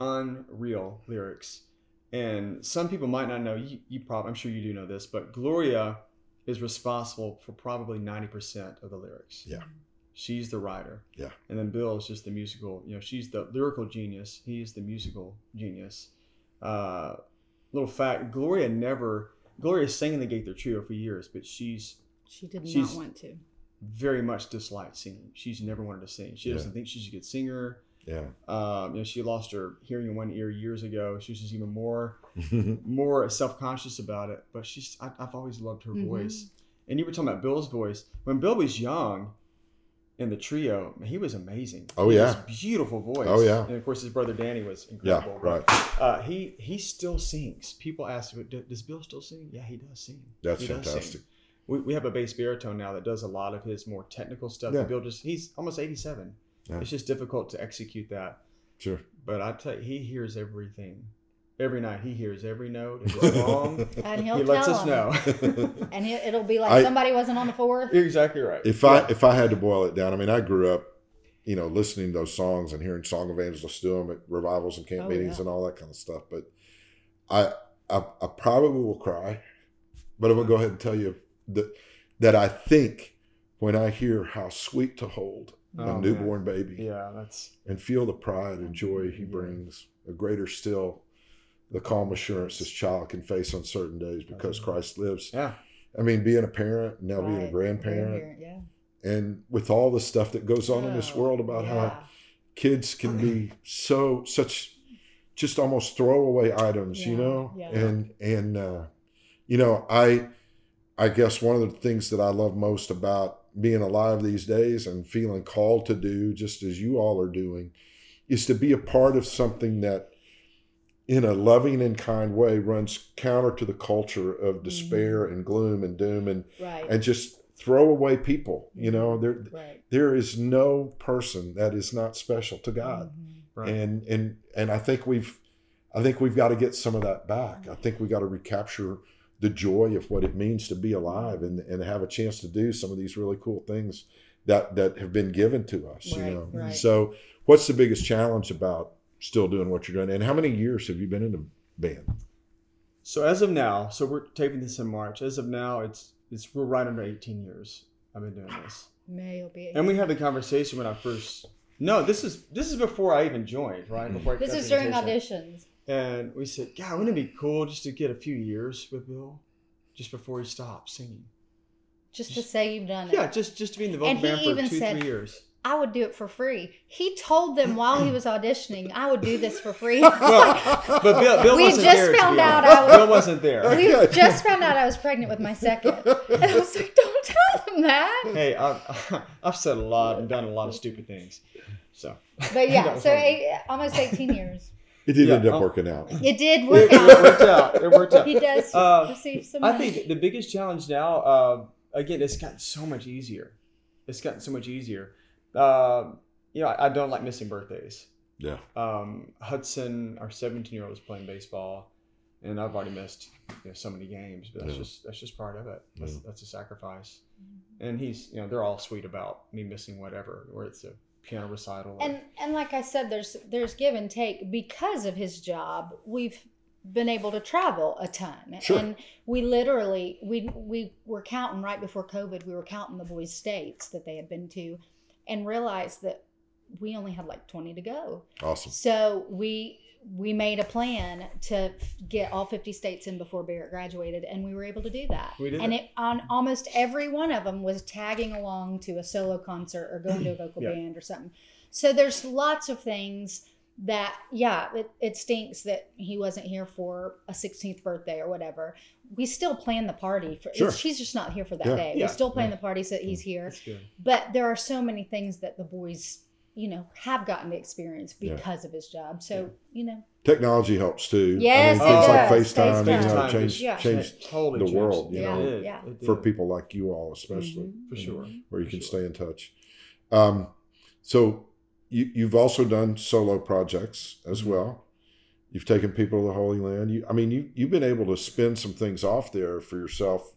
Unreal lyrics. And some people might not know, you, you probably, I'm sure you do know this, but Gloria is responsible for probably 90% of the lyrics. Yeah. She's the writer. Yeah. And then Bill is just the musical, you know, she's the lyrical genius. He's the musical genius. Uh, little fact Gloria never, Gloria sang in the Gaither Trio for years, but she's She did She's- not want to. very much disliked singing. She's never wanted to sing. She Yeah. doesn't think she's a good singer. Yeah. Um, you know, she lost her hearing in one ear years ago. She was just even more (laughs) more self conscious about it. But she's I, I've always loved her Mhm. voice. And you were talking about Bill's voice when Bill was young. In the trio, he was amazing. Oh, He yeah. has beautiful voice. Oh, yeah. and of course his brother Danny was incredible. yeah, incredible. right. Uh, he he still sings. People ask, "Do- "Does Bill still sing?" Yeah, he does sing. That's He does sing. fantastic. We, we have a bass baritone now that does a lot of his more technical stuff. Yeah. Bill just he's almost eighty seven. Yeah. It's just difficult to execute that. Sure. But I tell you, he hears everything. Every night he hears every note. If it's wrong, And he'll he tell lets us them. know. (laughs) And it, it'll be like I- somebody wasn't on the fourth. You're exactly right. if I if I had to boil it down, I mean, I grew up, you know, listening to those songs and hearing song of evangelists do them at revivals and camp Oh, meetings yeah. and all that kind of stuff. But I, I I probably will cry, but I'm gonna go ahead and tell you that that I think when I hear how sweet to hold Oh, a man. newborn baby yeah, that's and feel the pride and joy he Yeah. brings, a greater still, the calm assurance this child can face on certain days because. Christ lives. yeah. I mean, being a parent, now being a Right. grandparent, Yeah. and with all the stuff that goes on in this Oh, world about how kids can be (clears throat) so such just almost throwaway items you know yeah. and and uh you know i i guess one of the things that i love most about being alive these days and feeling called to do just as you all are doing is to be a part of something that in a loving and kind way runs counter to the culture of mm-hmm. despair and gloom and doom and Right. and just throw away people you know mm-hmm. there right. there is no person that is not special to God. Mhm. Right. And and and I think we've I think we've got to get some of that back. Mm-hmm. I think we got to recapture the joy of what it means to be alive and, and have a chance to do some of these really cool things that that have been given to us. you know. right. So what's the biggest challenge about still doing what you're doing? And how many years have you been in the band? So as of now, so we're taping this in March. As of now, it's it's we're right under 18 years. I've been doing this. May will be. And we had the conversation when I first. No, this is this is before I even joined, right? Mm-hmm. Before this is during auditions. And we said, God, wouldn't it be cool just to get a few years with Bill, just before he stops singing? Just to say you've done it. Yeah, just just to be in the vocal And he band for even two, said- three years. I would do it for free. He told them while he was auditioning, I would do this for free. (laughs) Well, but Bill, Bill We wasn't just there. found out. I was- Bill wasn't there. we just found out I was pregnant with my second. (laughs) And I was like, don't tell them that. Hey, I've, (laughs) I've said a lot and done a lot of stupid things. So, But yeah, so eight, almost 18 years. It did Yeah, end up oh. working out. It did it, work it out. worked out. It worked out. He does Uh, receive some I money. think the biggest challenge now, uh, again, it's gotten so much easier. It's gotten so much easier. Uh, you know, I, I don't like missing birthdays. Yeah. Um, Hudson, our 17 year old, is playing baseball, and I've already missed you know, so many games. But that's Yeah. just that's just part of it. That's, Yeah. that's a sacrifice. And he's, you know, they're all sweet about me missing whatever, where it's a piano recital. or- and and like I said, there's there's give and take because of his job. We've been able to travel a ton Sure. and we literally we we were counting right before covid we were counting the boys states that they had been to and realized that we only had like 20 to go Awesome. so we we made a plan to get all 50 states in before Barrett graduated and we were able to do that. We did and it on almost every one of them was tagging along to a solo concert or going to a (clears throat) vocal Yeah. band or something. So there's lots of things that yeah, it, it stinks that he wasn't here for a 16th birthday or whatever. We still plan the party for Sure. she's just not here for that Yeah. day. Yeah. We still plan the party so that he's here That's good. but there are so many things that the boys you know have gotten to experience Yeah. because of his job so you know Technology helps too. Yes, I mean, it things like does. FaceTime, you know, FaceTime. changed, Yeah. changed totally the changed. world, you Yeah, know, yeah. For people like you all, especially. Mhm. for sure. where you For can sure. stay in touch. Um, so you, you've also done solo projects as Mhm. well. You've taken people to the Holy Land. You, I mean, you you've been able to spin some things off there for yourself,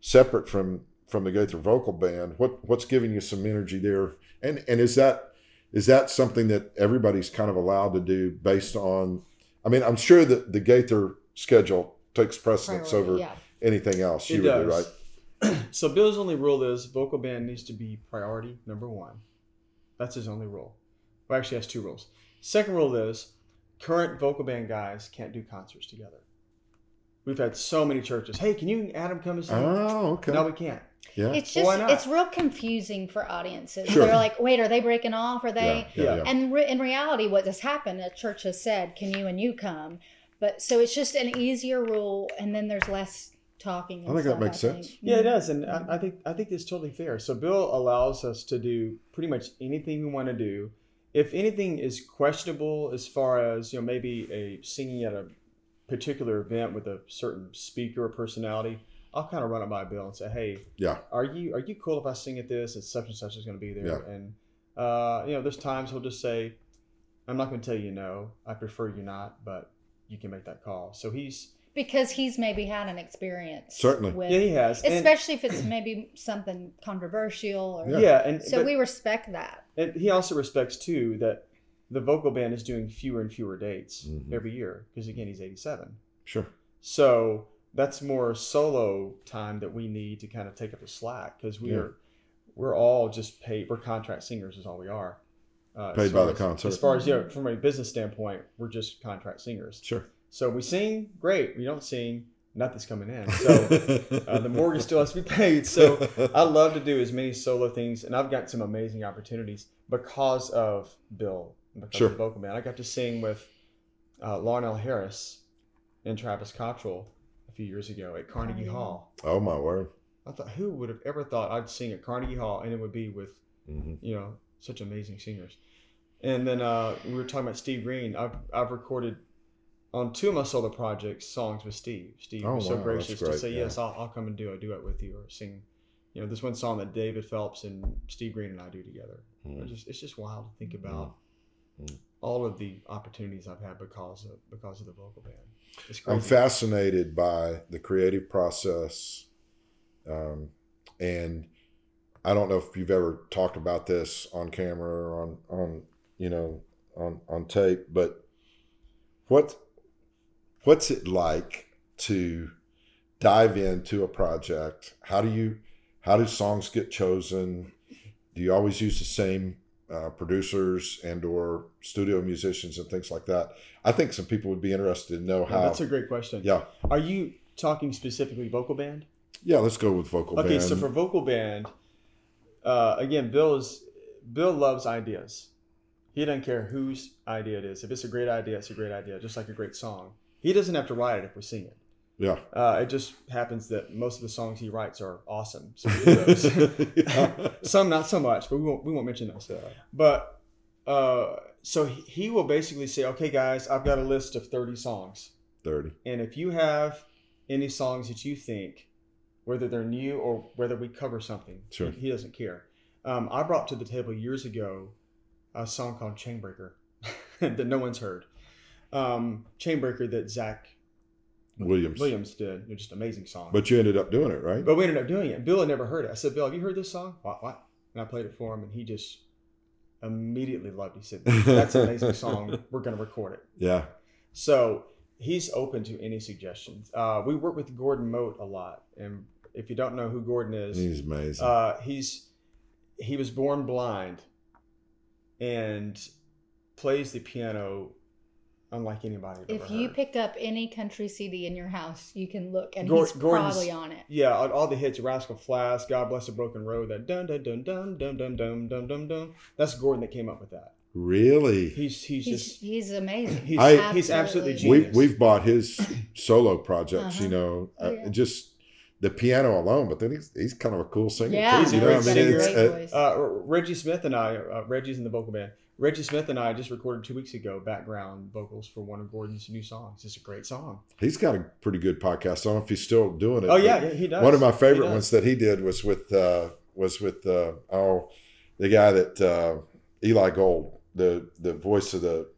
separate from from the Gaither Vocal Band. What what's giving you some energy there? And and is that is that something that everybody's kind of allowed to do based on? I mean, I'm sure that the Gaither schedule takes precedence priority, over yeah anything else. It You would do, right? (clears throat) so Bill's only rule is vocal band needs to be priority number one. That's his only rule. Well, actually, he has two rules. Second rule is current vocal band guys can't do concerts together. We've had so many churches. Hey, can you Adam come and sing? Oh, okay. No, we can't. Yeah. it's Well, why just not? it's real confusing for audiences Sure. they're like wait are they breaking off are they yeah, yeah, Yeah. yeah. and re- in reality what has happened a church has said can you and you come but so it's just an easier rule and then there's less talking I think that makes think. sense. Yeah, it does, and I, mm-hmm. I think I think it's totally fair. So Bill allows us to do pretty much anything we want to do. If anything is questionable, as far as you know, maybe a singing at a particular event with a certain speaker or personality, I'll kind of run it by Bill and say, "Hey, Yeah. are you are you cool if I sing at this? And such and such is going to be there." Yeah. And uh, you know, there's times he'll just say, "I'm not going to tell you no. I prefer you not, but you can make that call." So he's because he's maybe had an experience Certainly. with yeah, he has, and- especially if it's maybe something controversial or Yeah. yeah, and so but- we respect that And he also respects too that the vocal band is doing fewer and fewer dates Mhm. every year because again he's 87. Sure. So that's more solo time that we need to kind of take up the slack because we Yeah. are we're all just paid. We're contract singers is all we are. Uh, Paid by the as- concert. As far as yeah, from a business standpoint, we're just contract singers. Sure. So we sing, great. We don't sing, nothing's coming in. So (laughs) uh, the mortgage still has to be paid. So I love to do as many solo things, and I've got some amazing opportunities because of Bill, because Sure. of the vocal band I got to sing with uh, Larnelle Harris and Travis Cottrell few years ago at Carnegie Oh, yeah. Hall. oh my word. I thought, who would have ever thought I'd sing at Carnegie Hall, and it would be with hmm you know such amazing singers. And then uh, we were talking about Steve Green. I've I've recorded on two of my solo projects songs with Steve. Steve Oh, was so wow, gracious to say yeah. yes, I'll, I'll come and do a duet with you or sing. You know, this one song that David Phelps and Steve Green and I do together. Mm. It's just it's just wild to think about Mm. All of the opportunities I've had because of because of the vocal band. It's I'm fascinated by the creative process. Um, and I don't know if you've ever talked about this on camera or on, on you know, on, on tape, but what what's it like to dive into a project? How do you how do songs get chosen? Do you always use the same uh, producers and or studio musicians and things like that? I think some people would be interested to know Yeah, how. that's a great question. yeah, Are you talking specifically vocal band? yeah. Let's go with vocal Okay, band. so for vocal band, uh, again, Bill is Bill loves ideas. He doesn't care whose idea it is. If it's a great idea, it's a great idea, just like a great song. He doesn't have to write it if we sing it. Yeah, Uh, it just happens that most of the songs he writes are awesome. So we do those. Some not so much, but we won't we won't mention those. But uh, so he, he will basically say, "Okay, guys, I've got a list of thirty songs, thirty. and if you have any songs that you think, whether they're new or whether we cover something, Sure. he, he doesn't care." Um, I brought to the table years ago a song called "Chainbreaker" (laughs) that no one's heard. Um, "Chainbreaker" that Zach Williams. Williams did. It's just amazing song. But you ended up doing it, right? But we ended up doing it. Bill had never heard it. I said, Bill, have you heard this song? What? What? And I played it for him, and he just immediately loved it. He said, That's an amazing (laughs) song. We're going to record it. yeah, So he's open to any suggestions. Uh, we work with Gordon Mote a lot, and if you don't know who Gordon is, He's amazing. uh, he's he was born blind and plays the piano unlike anybody. I've If ever you heard. pick up any country CD in your house, you can look, and Gor- he's Gordon's- probably on it. yeah, all, all the hits, Rascal Flatts, God Bless a Broken Road, that dun dun dun dun dun dun dun dun dun dun. That's Gordon that came up with that. really? He's he's, He's just he's amazing. he's I- he's absolutely Absolutely. genius. We've, we've bought his solo projects, you Uh-huh. know, Oh, uh, just the piano alone. But then he's he's kind of a cool singer. Yeah, too, a you know, great I mean, it's, uh, voice. Uh, Reggie Smith and I, uh, Reggie's in the vocal band. Reggie Smith and I just recorded two weeks ago background vocals for one of Gordon's new songs. It's a great song. he's got a pretty good podcast. I don't know if he's still doing it. Oh yeah, yeah he does. One of my favorite ones that he did was with uh, was with uh, oh the guy that uh, Eli Gold, the the voice of the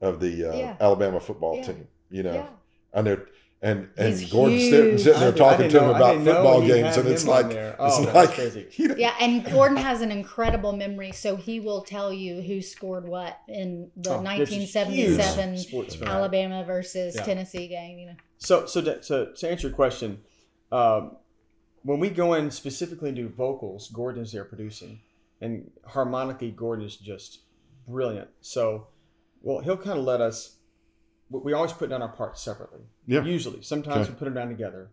of the uh, Yeah. Alabama football Yeah. team. You know, Yeah. and they're and and He's Gordon's sitting, huge. sitting there I talking didn't to him know- about football games, and it's like there. it's Oh, like crazy. (laughs) you know, Yeah, and Gordon has an incredible memory, so he will tell you who scored what in the Oh, 1977 huge sports fan. Alabama versus Yeah. Tennessee game. You know, So, so to, to, to answer your question, um, when we go in specifically into vocals, Gordon's there producing, and harmonically, Gordon is just brilliant. So, well, he'll kind of let us. We- We always put down our parts separately. Yeah. Usually, sometimes Okay. we put them down together,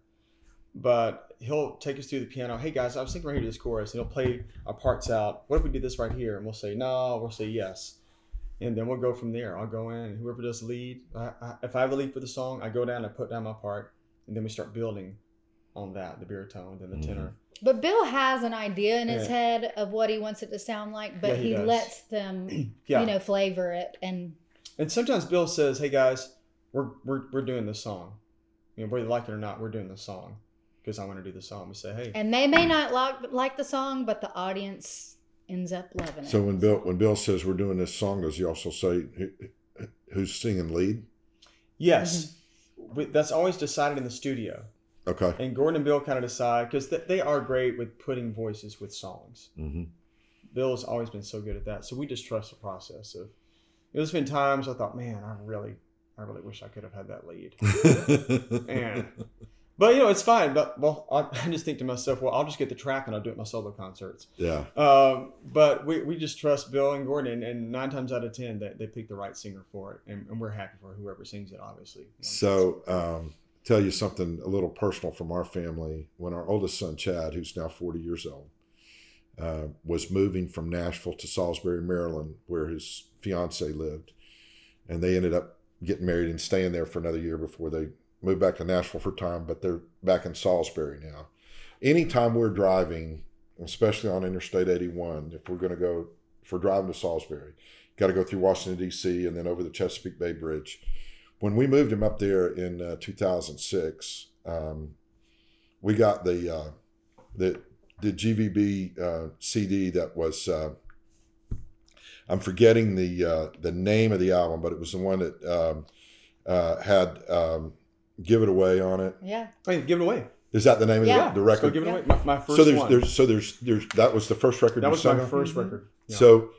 but he'll take us through the piano. Hey guys, I was thinking right here to this chorus, and he'll play our parts out. What if we do this right here? And we'll say no. We'll say yes. And then we'll go from there. I'll go in, and whoever does the lead, I, I, if I have a lead for the song, I go down, I put down my part, and then we start building on that the baritone, then the Mhm. tenor. but Bill has an idea in his Yeah. head of what he wants it to sound like, but Yeah, he he, lets them, (clears throat) Yeah, you know, flavor it. And and sometimes Bill says, "Hey guys, we're we're, we're doing this song. You know, whether you like it or not, we're doing this song because I want to do the song." We say, "Hey, and they may not like like the song, but the audience ends up loving it. so when Bill when Bill says we're doing this song, does he also say who, who's singing lead? yes." We, that's always decided in the studio, Okay. and Gordon and Bill kind of decide because th- they are great with putting voices with songs. hmm Bill's always been so good at that, so we just trust the process of. There's been times I thought, man, I really, I really wish I could have had that lead. (laughs) Man. But you know, it's fine. But well, I, I just think to myself, well, I'll just get the track and I'll do it my solo concerts. yeah. Um, but we, we just trust Bill and Gordon, and nine times out of ten, they, they pick the right singer for it, and, and we're happy for whoever sings it, obviously. So, um, tell you something a little personal from our family. When our oldest son, Chad, who's now 40 years old, uh, was moving from Nashville to Salisbury, Maryland, where his fiance lived, and they ended up getting married and staying there for another year before they moved back to Nashville for time, but they're back in Salisbury now. Anytime we're driving, especially on Interstate 81, if we're going to go, we're driving to Salisbury, got to go through Washington, D.C., and then over the Chesapeake Bay Bridge when we moved him up there in uh, 2006, um, we got the uh, the the GVB uh, CD that was uh, I'm forgetting the uh, the name of the album, but it was the one that um, uh, had um, "Give It Away" on it. yeah, Hey, give it away. Is that the name Yeah. of the, the Let's go record? give it away. My, my first so there's one. there's so there's there's that was the first record that you was sang my on? 1st Mhm. record. Yeah. So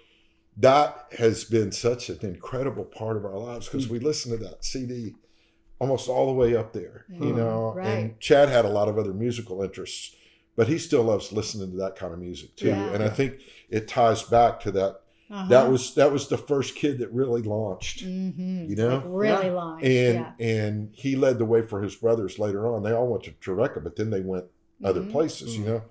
that has been such an incredible part of our lives because Hmm. we listened to that CD almost all the way up there, you Mhm. know. Right. And Chad had a lot of other musical interests, but he still loves listening to that kind of music too. Yeah. And I think it ties back to that. uh-huh. That was that was the first kid that really launched, Mhm. you know. Like really Yeah. launched. And yeah. and he led the way for his brothers later on. They all went to Trevecca, but then they went other Mhm. places, you Mhm. know.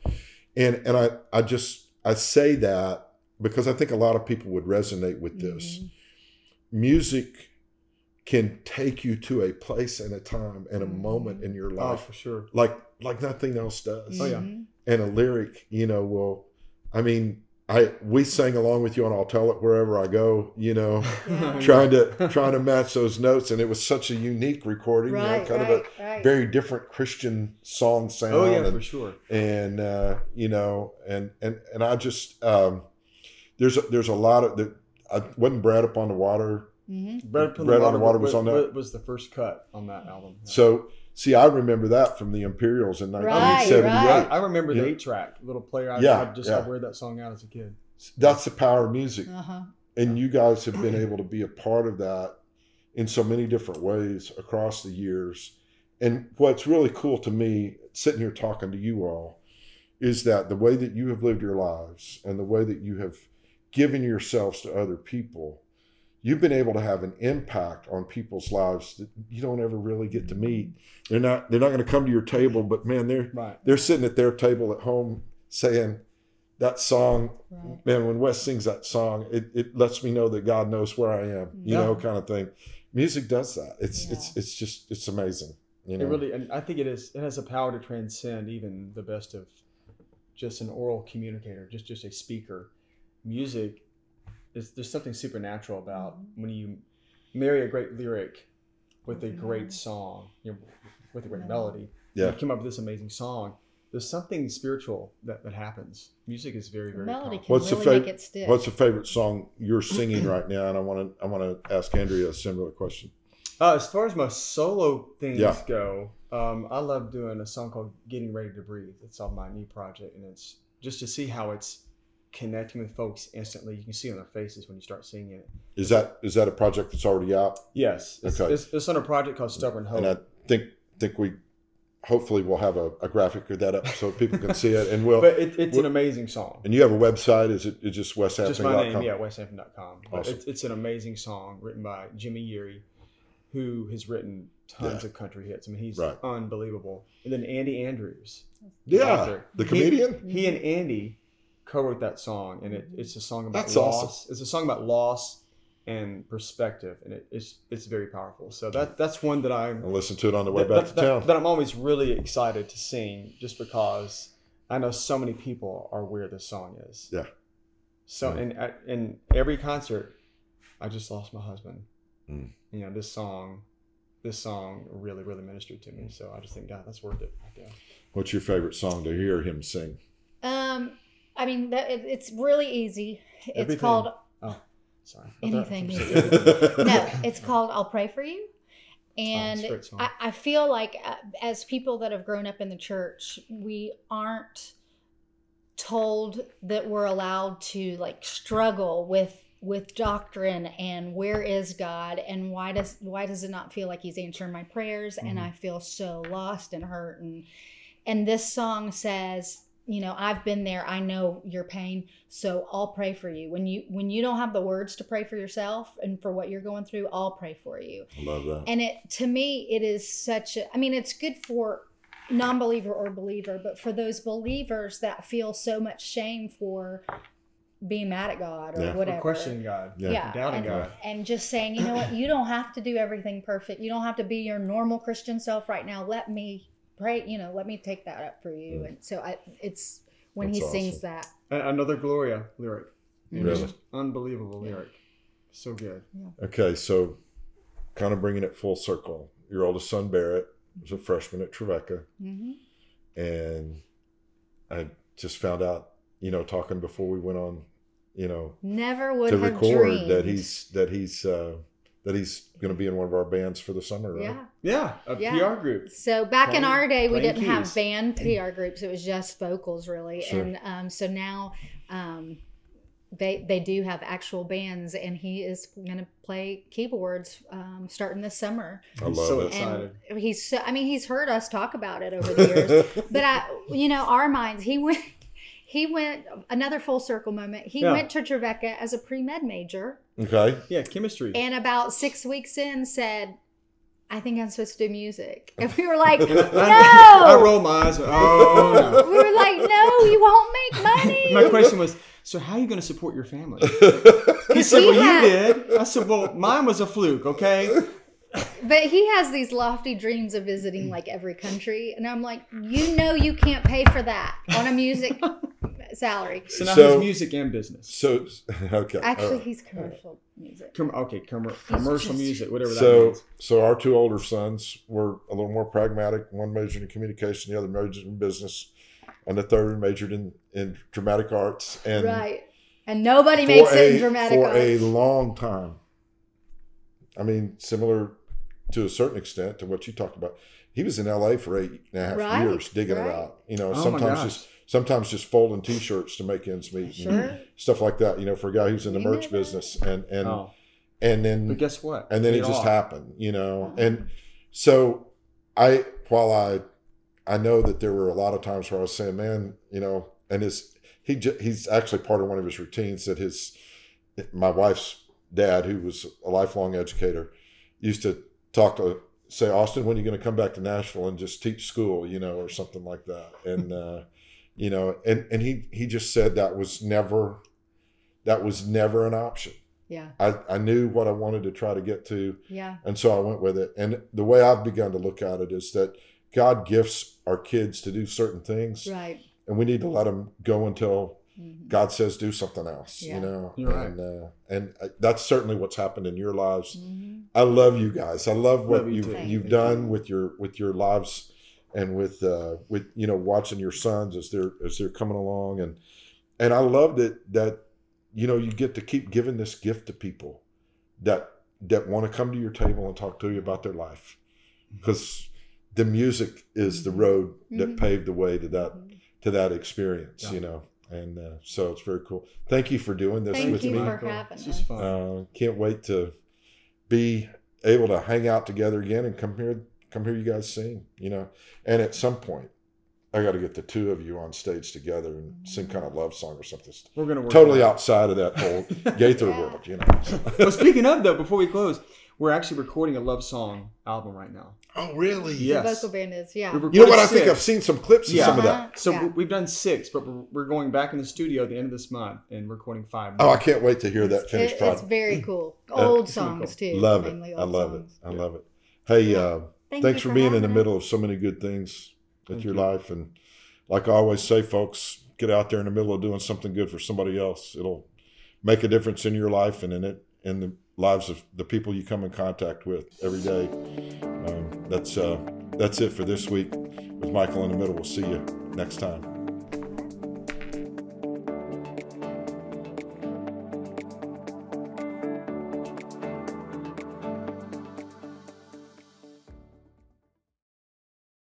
And and I I just I say that because I think a lot of people would resonate with this. Mhm. Music can take you to a place and a time and a Mhm. moment in your oh, life for sure. like like nothing else does. Oh, yeah. Mhm. And a lyric, you know, will I mean, I we sang along with you and I'll tell it wherever I go, you know, Yeah. (laughs) trying to trying to match those notes and it was such a unique recording, you know, kind right, of a right. very different Christian song sound Oh yeah, and, for sure. and uh, you know, and and and I just um, there's a, there's a lot of the I wasn't Bread Upon the water. Mhm. Bread, Upon Bread on the Water was on that? Was the first cut on that album. So see, I remember that from the Imperials in 1978. right. I, I remember the eight track little player. I, Yeah, I just yeah. I wear that song out as a kid. That's the power of music, Uh-huh. and you guys have been able to be a part of that in so many different ways across the years. And what's really cool to me, sitting here talking to you all, is that the way that you have lived your lives and the way that you have given yourselves to other people, you've been able to have an impact on people's lives that you don't ever really get to meet. They're not they're not going to come to your table, but man, they're Right. they're sitting at their table at home saying that song Right. man when wes sings that song it, it lets me know that god knows where i am you Yeah. know kind of thing music does that it's Yeah. it's it's just it's amazing you know It really, and I think it is. It has a power to transcend even the best of just an oral communicator, just just a speaker. Music is there's something supernatural about when you marry a great lyric with a great song, you know, with a great Yeah. melody. Yeah. you come up with this amazing song. There's something spiritual that, that happens. Music is very very melody powerful. can What's the really fav- make it stick. what's the favorite song you're singing right now and i want to i want to ask andrea a similar question Uh, as far as my solo things Yeah. go, um, I love doing a song called "Getting Ready to Breathe." It's on my new project, and it's just to see how it's connecting with folks instantly. You can see on their faces when you start seeing it. is that is that a project that's already out Yes, it's, Okay. it's, it's on a project called "Stubborn Hope." and i think think we hopefully we'll have a, a graphic of that up so people can see it and we'll but it, it's an amazing song. and you have a website is it it's just weshampton.com Just my name, yeah, weshampton.com. Awesome. it's, it's an amazing song written by Jimmy Yeary, who has written tons Yeah. of country hits. I mean, he's Right. unbelievable. And then Andy Andrews. yeah the He- comedian he and Andy co-wrote that song, and it, it's a song about That's loss. awesome. It's a song about loss and perspective, and it, it's it's very powerful. So that that's one that I'm i'll listen to it on the way that, back that- to that- town that I'm always really excited to sing, just because I know so many people are where this song is. Yeah. So Yeah. in at- in every concert, I just lost my husband. Mm. You know this song. This song really, really ministered to me. So I just think, God, that's worth it. Yeah. what's your favorite song to hear him sing Um, I mean, that, it, it's really easy. It's Everything. called Sorry. Anything no, no. (laughs) It's called "I'll Pray for You," and Oh, it's a great song. I, I feel like uh, as people that have grown up in the church, we aren't told that we're allowed to like struggle with with doctrine and where is God and why does why does it not feel like He's answering my prayers and Mhm. I feel so lost and hurt and and this song says you know I've been there I know your pain so I'll pray for you when you when you don't have the words to pray for yourself and for what you're going through I'll pray for you I love that and it to me it is such a i mean it's good for non-believer or believer but for those believers that feel so much shame for being mad at god or Yeah. Whatever Or questioning God. Yeah. yeah Doubting and, God. and just saying you know what you don't have to do everything perfect you don't have to be your normal christian self right now let me pray you know let me take that up for you Mm. and so i it's when That's he sings that Another Gloria lyric. Really? Just unbelievable lyric. So good. Okay, so kind of bringing it full circle. Your oldest son Barrett was a freshman at Trevecca, hmm and I just found out, you know, talking before we went on, you know, never would to have record dreamed that he's that he's uh, that he's going to be in one of our bands for the summer, right? yeah Yeah, a Yeah. PR group. So back in our day, we didn't have band PR groups. It was just vocals, really. Sure. And um, so now um, they they do have actual bands, and he is going to play keyboards um, starting this summer. I I'm love so it. excited. And he's so, I mean, he's heard us talk about it over the years. (laughs) but I, you know, our minds, he went. He went another full circle moment. He Yeah. went to Trevecca as a pre med major, okay, Yeah, chemistry. and about six weeks in, said, "I think I'm supposed to do music." And we were like, (laughs) "No!" I, I roll my eyes. Oh no. we were like, no, you won't make money. My question was, so how are you going to support your family? (laughs) He Because said, he well, had- you did. I said, well, mine was a fluke. Okay. But he has these lofty dreams of visiting like every country, and I'm like, you know, you can't pay for that on a music salary. So now So- his music and business. so (laughs) okay, Actually, right. he's commercial music. Com- okay, com- commercial music, whatever that so means. so our two older sons were a little more pragmatic. One majored in communication, the other majored in business, and the third majored in in dramatic arts. And right. And nobody for makes it in dramatic arts. for arts. a long time. I mean, similar to a certain extent to what you talked about. He was in L.A. for eight and a half Right, years digging right. it out. You know, Oh sometimes just sometimes just folding T-shirts to make ends meet, and Sure. stuff like that. You know, for a guy who's in the You merch business, and and Oh, and then But guess what? and then it just off. happened, you know. And so I, while I, I know that there were a lot of times where I was saying, man, you know, and his he j- he's actually part of one of his routines that his my wife's dad, who was a lifelong educator, used to talk to say, Austin, when are you going to come back to Nashville and just teach school, you know, or something like that, and (laughs) uh, you know, and and he he just said that was never that was never an option. Yeah. I, I knew what I wanted to try to get to, Yeah. and so I went with it. And the way I've begun to look at it is that God gifts our kids to do certain things, Right. and we need to let them go until Mhm. God says do something else. Yeah. You know, You're right. and uh, and uh, that's certainly what's happened in your lives. Mhm. I love you guys. I love what Love you you've you've done with your with your lives and with uh with you know watching your sons as they're as they're coming along and and I love that that you know you get to keep giving this gift to people that that want to come to your table and talk to you about their life because the music is the Mhm. road that Mhm. paved the way to that to that experience Yeah. you know and uh, so it's very cool thank you for doing this Thank with you me for having This is fun. uh, can't wait to be able to hang out together again and come here come hear you guys sing you know and at some point i got to get the two of you on stage together and sing kind of love song or something We're gonna work totally out. outside of that whole gaither (laughs) Yeah. world you know well, speaking of though, before we close, we're actually recording a love song album right now. oh really Yeah. The vocal band is, yeah. You know what i recorded think i've seen some clips of Yeah. some of that Uh-huh. So Yeah. we- we've done six, but we're, we're going back in the studio at the end of this month and recording five. oh i can't wait to hear that It- finished it's very cool. Uh, Old really songs cool. too. love it i old love it i love it hey Yeah. uh Thank thanks you for being in the having middle of so many good things with your you. life and like i always say folks get out there in the middle of doing something good for somebody else. It'll make a difference in your life and in it in the lives of the people you come in contact with every day. Um, that's uh, that's it for this week. With michael in the middle we'll see you next time